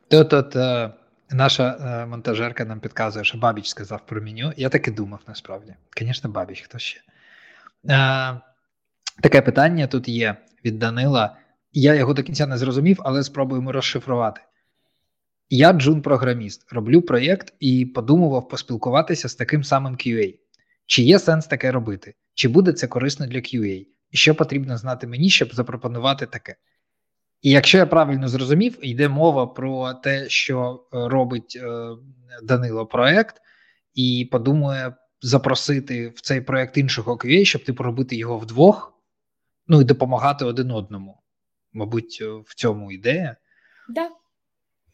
Тут от е, наша е, монтажерка нам підказує, що Бабіч сказав про меню. Я так і думав насправді. Звісно, Бабіч, хто ще. Е, Таке питання тут є від Данила. Я його до кінця не зрозумів, але спробуємо розшифрувати. Я джун-програміст, роблю проєкт і подумував поспілкуватися з таким самим QA. Чи є сенс таке робити? Чи буде це корисно для QA? І що потрібно знати мені, щоб запропонувати таке? І якщо я правильно зрозумів, йде мова про те, що е, робить е, Данило проект, і подумає запросити в цей проект іншого QA, щоб типу робити його вдвох, ну і допомагати один одному. Мабуть, е, в цьому ідея. Да.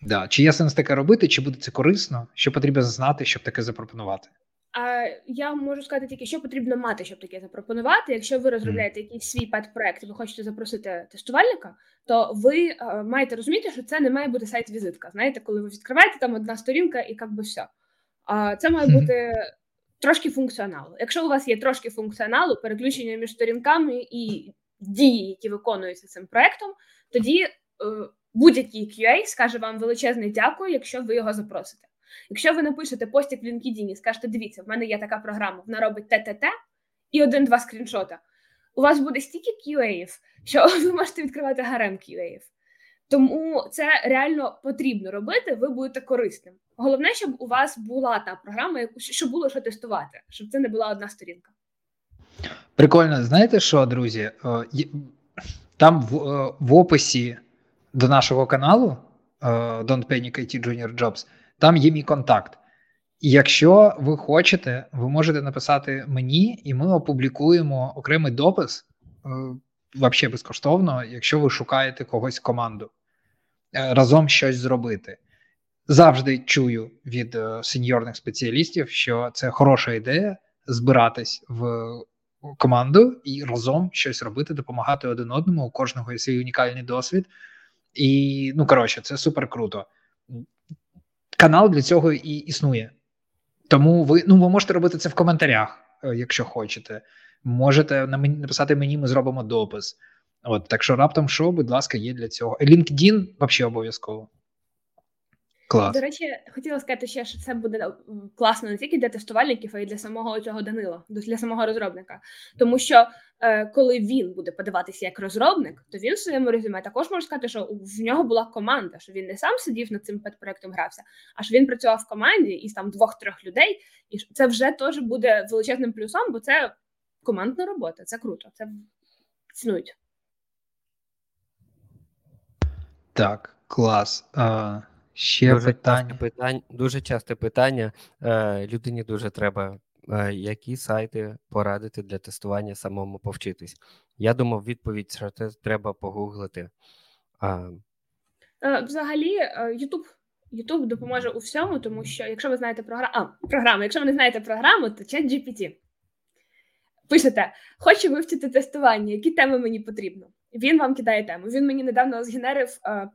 Да. Чи є сенс таке робити, чи буде це корисно? Що потрібно знати, щоб таке запропонувати? А я можу сказати тільки, що потрібно мати, щоб таке запропонувати. Якщо ви розробляєте якийсь свій пет-проект і ви хочете запросити тестувальника, то ви а, маєте розуміти, що це не має бути сайт-візитка. Знаєте, коли ви відкриваєте там одна сторінка і як би все. А це має бути трошки функціоналу. Якщо у вас є трошки функціоналу, переключення між сторінками і дії, які виконуються цим проектом, тоді е, будь-який QA скаже вам величезне дякую, якщо ви його запросите. Якщо ви напишете постік в LinkedIn і скажете, дивіться, в мене є така програма, вона робить ТТТ і один-два скріншота. У вас буде стільки QA, що ви можете відкривати гарем QA. Тому це реально потрібно робити, ви будете корисним. Головне, щоб у вас була та програма, щоб було що тестувати, щоб це не була одна сторінка. Прикольно, знаєте що, друзі? Там в, в описі до нашого каналу Don't Panic IT Junior Jobs там є мій контакт. Якщо ви хочете, ви можете написати мені, і ми опублікуємо окремий допис е, взагалі безкоштовно, якщо ви шукаєте когось в команду, е, разом щось зробити. Завжди чую від е, сеньорних спеціалістів, що це хороша ідея збиратись в команду і разом щось робити, допомагати один одному. У кожного є свій унікальний досвід. І ну коротше, це супер круто канал для цього і існує. Тому ви ну ви можете робити це в коментарях, е, якщо хочете. Можете написати мені, ми зробимо допис. От так що раптом що, будь ласка, є для цього. LinkedIn взагалі обов'язково. Клас. До речі, хотіла сказати ще, що це буде класно не тільки для тестувальників, а й для самого цього Данила, для самого розробника. Тому що е, коли він буде подаватися як розробник, то він в своєму резюме також може сказати, що в нього була команда, що він не сам сидів над цим педпроектом грався, а що він працював в команді із там двох-трьох людей, і це вже теж буде величезним плюсом, бо це командна робота, це круто, це цінують. Так, клас. А... Ще дуже питання. Питання. Дуже часте питання. Е, Людині дуже треба, е, які сайти порадити для тестування самому повчитись. Я думав, відповідь що це треба погуглити. А... Е, взагалі, Ютуб YouTube допоможе у всьому, тому що якщо ви знаєте програму, програму, якщо ви не знаєте програму, то чат GPT. Пишете, хочу вивчити тестування, які теми мені потрібно. Він вам кидає тему. Він мені недавно згенерив е,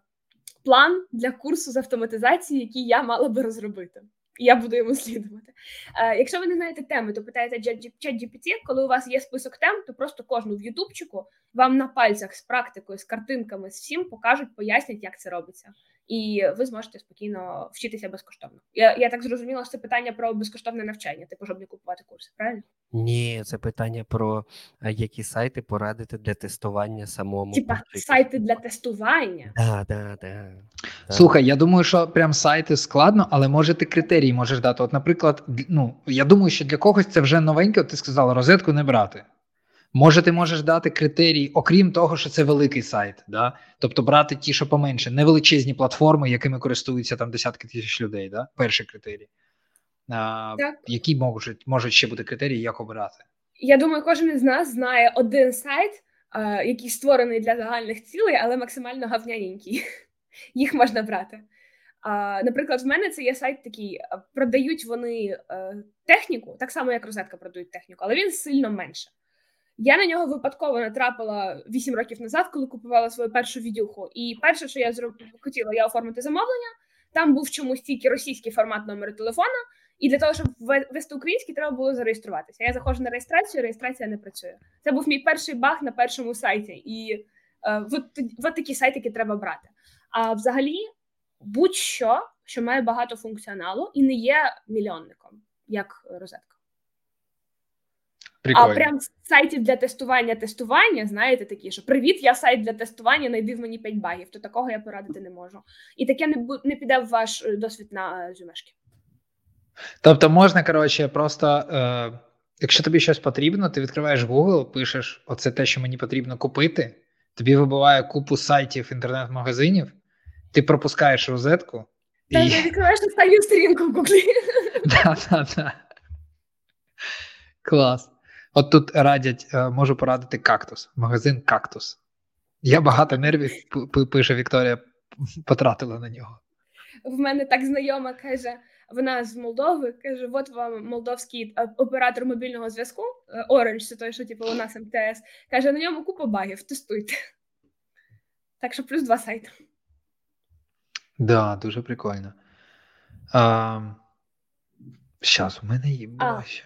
план для курсу з автоматизації, який я мала би розробити. І я буду йому слідувати. Е, Якщо ви не знаєте теми, то питаєте ChatGPT, коли у вас є список тем, то просто кожну в Ютубчику вам на пальцях з практикою, з картинками, з всім покажуть, пояснять, як це робиться і ви зможете спокійно вчитися безкоштовно. Я я так зрозуміла, що це питання про безкоштовне навчання, типу, щоб не купувати курси, правильно? Ні, це питання про які сайти порадити для тестування самому. Типа сайти для тестування. Да, да, да. Слухай, я думаю, що прям сайти складно, але може ти критерії можеш дати. От, наприклад, ну я думаю, що для когось це вже новеньке, ти сказала, розетку не брати. Може, ти можеш дати критерії, окрім того, що це великий сайт, да? тобто брати ті, що поменше, невеличезні платформи, якими користуються там десятки тисяч людей. Да? Перший критерій. А, так. Які можуть можуть ще бути критерії, як обирати? Я думаю, кожен із нас знає один сайт, а, який створений для загальних цілей, але максимально гавняненький. Їх можна брати. А, Наприклад, в мене це є сайт такий, продають вони а, е, техніку, так само, як розетка продають техніку, але він сильно менше. Я на нього випадково натрапила 8 років назад, коли купувала свою першу відюху. І перше, що я зроб... хотіла, я оформити замовлення. Там був чомусь тільки російський формат номеру телефона, і для того, щоб ввести український, треба було зареєструватися. Я заходжу на реєстрацію, реєстрація не працює. Це був мій перший баг на першому сайті, і е, от, от такі сайти треба брати. А взагалі, будь-що, що має багато функціоналу і не є мільйонником, як розетка. Прикольно. А прям сайтів для тестування тестування, знаєте, такі, що привіт, я сайт для тестування, найди в мені 5 багів, то такого я порадити не можу. І таке не не піде в ваш е, досвід на зюмешки. Тобто можна, коротше, просто, е, якщо тобі щось потрібно, ти відкриваєш Google, пишеш, оце те, що мені потрібно купити, тобі вибиває купу сайтів інтернет-магазинів, ти пропускаєш розетку. Та і... ти відкриваєш останню сторінку в Google. Так, так, так. Клас. От тут радять, е, можу порадити кактус, магазин кактус. Я багато нервів, пише Вікторія, потратила на нього. В мене так знайома каже: вона з Молдови каже: от вам молдовський е, оператор мобільного зв'язку. Е, Orange, це той, що типу, у нас МТС. Каже: на ньому купа багів, тестуйте. Так що плюс два сайти. Да, дуже прикольно. А, Щас, у мене є а, ще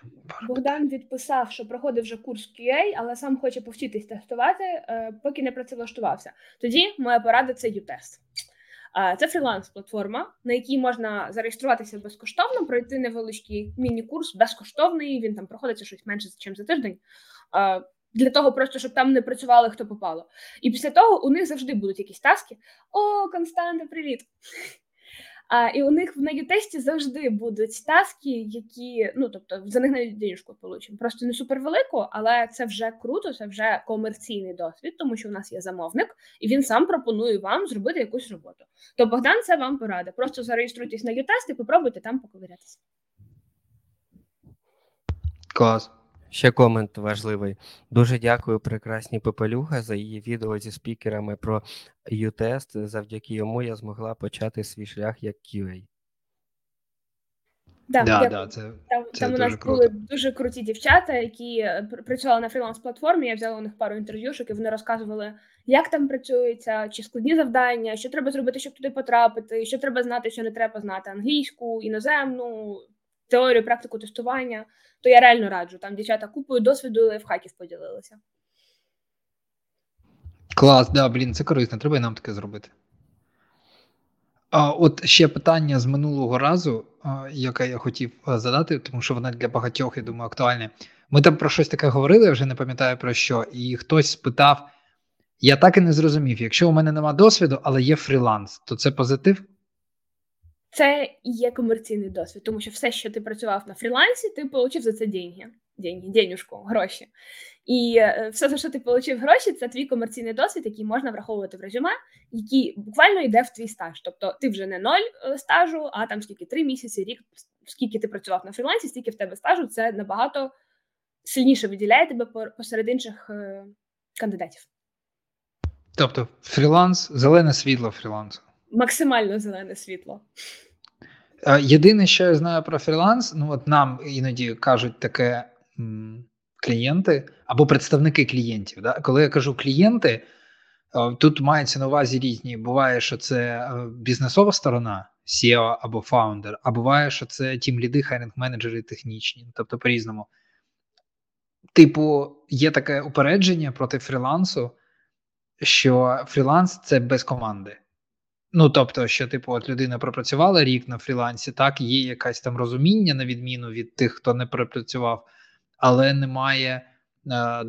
Богдан відписав, що проходив вже курс QA, але сам хоче повчитись тестувати, е, поки не працевлаштувався. Тоді моя порада це U-тест. Це фріланс-платформа, на якій можна зареєструватися безкоштовно, пройти невеличкий міні-курс безкоштовний. Він там проходиться щось менше, ніж за тиждень. Для того, просто щоб там не працювали хто попало. І після того у них завжди будуть якісь таски. О, Константа, привіт! А, І у них на ютесті завжди будуть таски, які ну тобто за них навіть денежку получимо. Просто не супервелику, але це вже круто, це вже комерційний досвід, тому що у нас є замовник, і він сам пропонує вам зробити якусь роботу. То Богдан це вам порада. Просто зареєструйтесь на ютест і попробуйте там поковирятися. Клас. Ще комент важливий. Дуже дякую прекрасній Пепелюга за її відео зі спікерами про U-тест. Завдяки йому я змогла почати свій шлях як QA. Да, да, да, це, Там це там у нас круто. були дуже круті дівчата, які е, працювали на фріланс-платформі. Я взяла у них пару інтерв'юшок, і вони розказували, як там працюється, чи складні завдання, що треба зробити, щоб туди потрапити, що треба знати, що не треба знати англійську, іноземну, теорію, практику тестування то я реально раджу. Там дівчата купою досвіду і лайфхаків поділилися. Клас, да, блін, це корисно, треба і нам таке зробити. А От ще питання з минулого разу, яке я хотів задати, тому що вона для багатьох, я думаю, актуальне. Ми там про щось таке говорили, я вже не пам'ятаю про що, і хтось спитав: я так і не зрозумів, якщо у мене нема досвіду, але є фріланс, то це позитив? Це і є комерційний досвід, тому що все, що ти працював на фрілансі, ти отримав за це деньги, деньги, денюжку, гроші. І е, все, за що ти отримав гроші, це твій комерційний досвід, який можна враховувати в резюме, який буквально йде в твій стаж. Тобто ти вже не ноль е, стажу, а там скільки три місяці, рік, скільки ти працював на фрілансі, стільки в тебе стажу, це набагато сильніше виділяє тебе посеред інших е, кандидатів. Тобто, фріланс, зелене світло фрілансу. Максимально зелене світло. Єдине, що я знаю про фріланс, ну от нам іноді кажуть таке клієнти або представники клієнтів. Да? Коли я кажу клієнти, тут мається на увазі різні. Буває, що це е, бізнесова сторона, CEO або founder, а буває, що це team lead и, hiring менеджери технічні, тобто по-різному. Типу, є таке упередження проти фрілансу, що фріланс це без команди. Ну, тобто, що, типу, от людина пропрацювала рік на фрілансі, так, є якесь там розуміння, на відміну від тих, хто не пропрацював, але немає, е,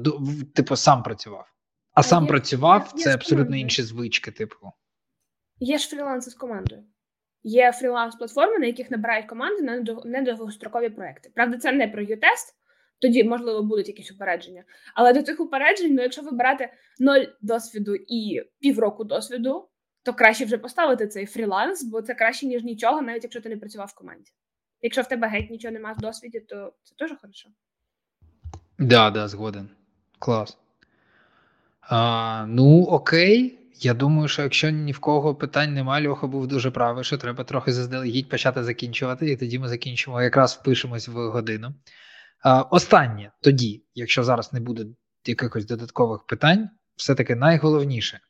типу, сам працював. А, а сам є, працював є, це є абсолютно інші звички, типу. Є ж фріланси з командою. Є фріланс-платформи, на яких набирають команди на недовгострокові проекти. Правда, це не про ю-тест, тоді, можливо, будуть якісь упередження. Але до тих упереджень, ну, якщо вибирати ноль досвіду і півроку досвіду то краще вже поставити цей фріланс, бо це краще, ніж нічого, навіть якщо ти не працював в команді. Якщо в тебе геть нічого немає в досвіді, то це теж хорошо. Да, да, згоден. Клас. А, Ну, окей. Я думаю, що якщо ні в кого питань немає, Льоха був дуже правий, що треба трохи заздалегідь почати закінчувати, і тоді ми закінчимо, якраз впишемось в годину. А, Останнє тоді, якщо зараз не буде якихось додаткових питань, все-таки найголовніше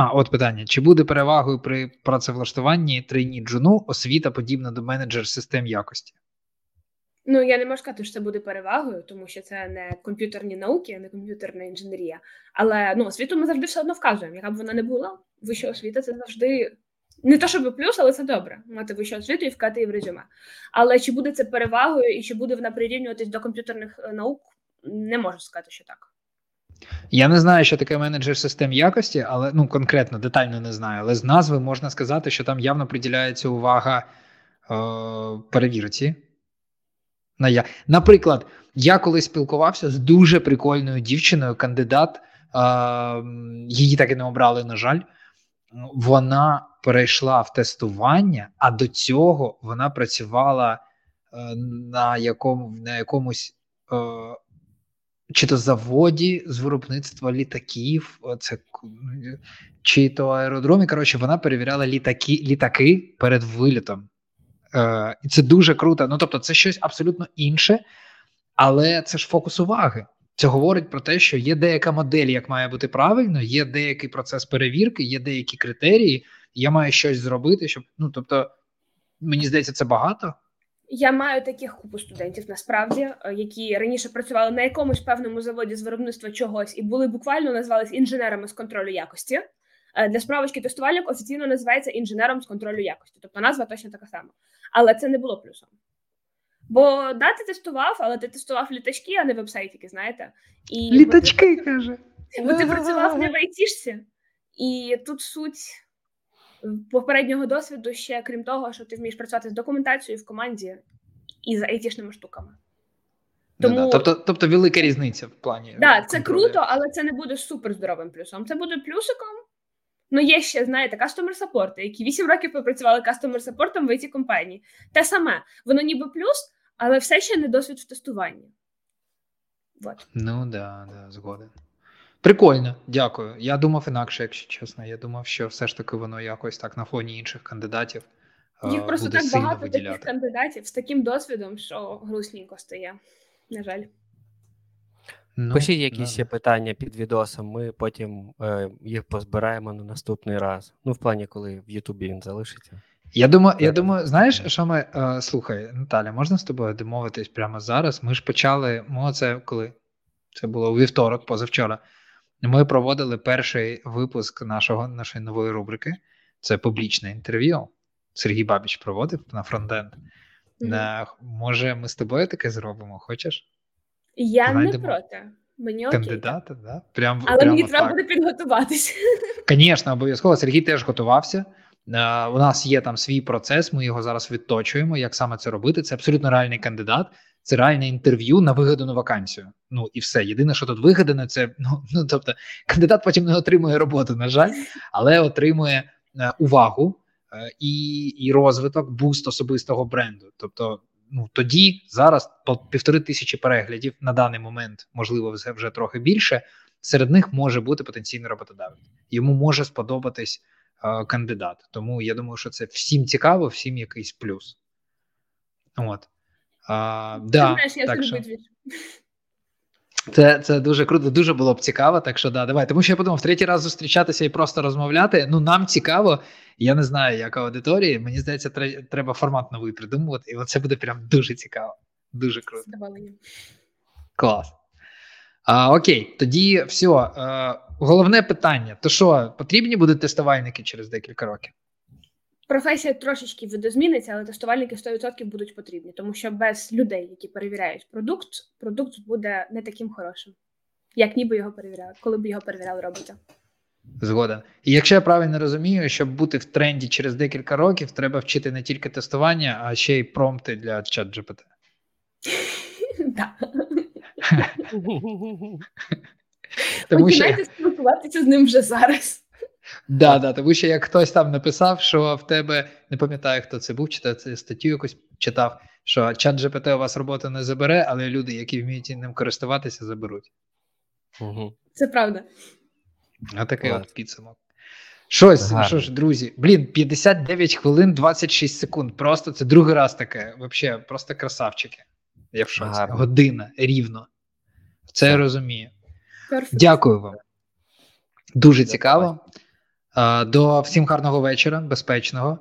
А, от питання: чи буде перевагою при працевлаштуванні трейні джуну освіта подібна до менеджер систем якості? Ну, я не можу сказати, що це буде перевагою, тому що це не комп'ютерні науки, не комп'ютерна інженерія. Але ну, освіту ми завжди все одно вказуємо. Яка б вона не була, вища освіта це завжди не то, щоб плюс, але це добре. Мати вищу освіту і вкати її в резюме. Але чи буде це перевагою і чи буде вона прирівнюватись до комп'ютерних е, наук, не можу сказати, що так. Я не знаю, що таке менеджер систем якості, але ну конкретно детально не знаю. Але з назви можна сказати, що там явно приділяється увага е, перевірці. На я. Наприклад, я колись спілкувався з дуже прикольною дівчиною, кандидат, е, її так і не обрали, на жаль. Вона перейшла в тестування, а до цього вона працювала е, на якому, на якомусь. Е, чи то заводі з виробництва літаків, це чи то аеродромі. Коротше, вона перевіряла літаки літаки перед вилітом. Е, І це дуже круто. Ну тобто, це щось абсолютно інше, але це ж фокус уваги. Це говорить про те, що є деяка модель, як має бути правильно, є деякий процес перевірки, є деякі критерії. Я маю щось зробити, щоб ну тобто, мені здається, це багато. Я маю таких купу студентів насправді, е, які раніше працювали на якомусь певному заводі з виробництва чогось і були буквально назвались інженерами з контролю якості. Е, для справочки тестувальник офіційно називається інженером з контролю якості, тобто назва точно така сама. Але це не було плюсом. Бо да, ти тестував, але ти тестував літачки, а не вебсайтики, знаєте. І Літачки каже. Бо ти працював не в айтішці, і тут суть попереднього досвіду ще крім того, що ти вмієш працювати з документацією в команді і з айтішними штуками. Тому... Да, да. Тобто тобто велика різниця в плані. Так, да, це круто, але це не буде супер здоровим плюсом. Це буде плюсиком. Ну, є ще, знаєте, кастомер саппорти, які 8 років попрацювали кастомер саппортом в it компанії. Те саме, воно ніби плюс, але все ще не досвід в тестуванні. Вот. Ну да, да, згоден. Прикольно, дякую. Я думав інакше, якщо чесно. Я думав, що все ж таки воно якось так на фоні інших кандидатів. Їх просто буде так багато виділяти. таких кандидатів з таким досвідом, що грустненько стає. На жаль. Ну, Пишіть якісь ще питання під відосом, ми потім е, їх позбираємо на наступний раз. Ну, в плані, коли в Ютубі він залишиться. Я думаю, я думаю, знаєш, що ми е, слухай, Наталя, можна з тобою домовитись прямо зараз? Ми ж почали. Ми це коли? Це було у вівторок, позавчора. Ми проводили перший випуск нашого нашої нової рубрики. Це публічне інтерв'ю. Сергій Бабіч проводив на фронтенд. Mm-hmm. Може, ми з тобою таке зробимо? Хочеш? Я Знайдемо не проти. Мені кандидата, да? Прям, але прямо мені треба буде підготуватися. Звісно, обов'язково. Сергій теж готувався. У нас є там свій процес, ми його зараз відточуємо. Як саме це робити? Це абсолютно реальний кандидат це реальне інтерв'ю на вигадану вакансію. Ну і все. Єдине, що тут вигадане, це ну ну тобто кандидат потім не отримує роботу, на жаль, але отримує е, увагу е, і і розвиток, буст особистого бренду. Тобто, ну тоді зараз по півтори тисячі переглядів на даний момент, можливо, вже трохи більше. Серед них може бути потенційний роботодавець. Йому може сподобатись е, кандидат. Тому я думаю, що це всім цікаво, всім якийсь плюс. От. А, да, знаєш, я так що... Це це дуже круто, дуже було б цікаво. Так що да, давай. Тому що я подумав, в третій раз зустрічатися і просто розмовляти. Ну нам цікаво. Я не знаю, яка аудиторія. Мені здається, треба формат новий придумувати. І оце буде прям дуже цікаво. Дуже круто. Клас. А, Окей, тоді все. А, головне питання: то що, потрібні будуть тестувальники через декілька років? Професія трошечки видозміниться, але тестувальники 100% будуть потрібні, тому що без людей, які перевіряють продукт, продукт буде не таким хорошим, як ніби його перевіряли, коли б його перевіряли робота. Згоден. І якщо я правильно розумію, щоб бути в тренді через декілька років, треба вчити не тільки тестування, а ще й промпти для чат GPT. Так. Починайте спілкуватися з ним вже зараз. Да, да, тому що як хтось там написав, що в тебе не пам'ятаю, хто це був, чи це статтю якусь читав, що чат GPT у вас роботу не забере, але люди, які вміють ним користуватися, заберуть. Угу. Це правда. А такий от підсумок. Щось, Гарно. що ж, друзі, блін, 59 хвилин 26 секунд. Просто це другий раз таке. Взагалі, просто красавчики. Я в шоці. Година рівно. Це я розумію. Perfect. Дякую вам. Дуже цікаво. До всім гарного вечора, безпечного.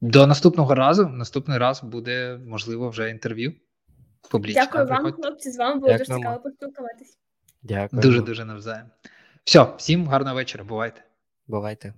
До наступного разу. Наступний раз буде, можливо, вже інтерв'ю. Публічно. Дякую вам, хлопці. З вами було дуже цікаво поспілкуватись. Дякую. Дуже дуже навзаєм. Все, всім гарного вечора. Бувайте. Бувайте.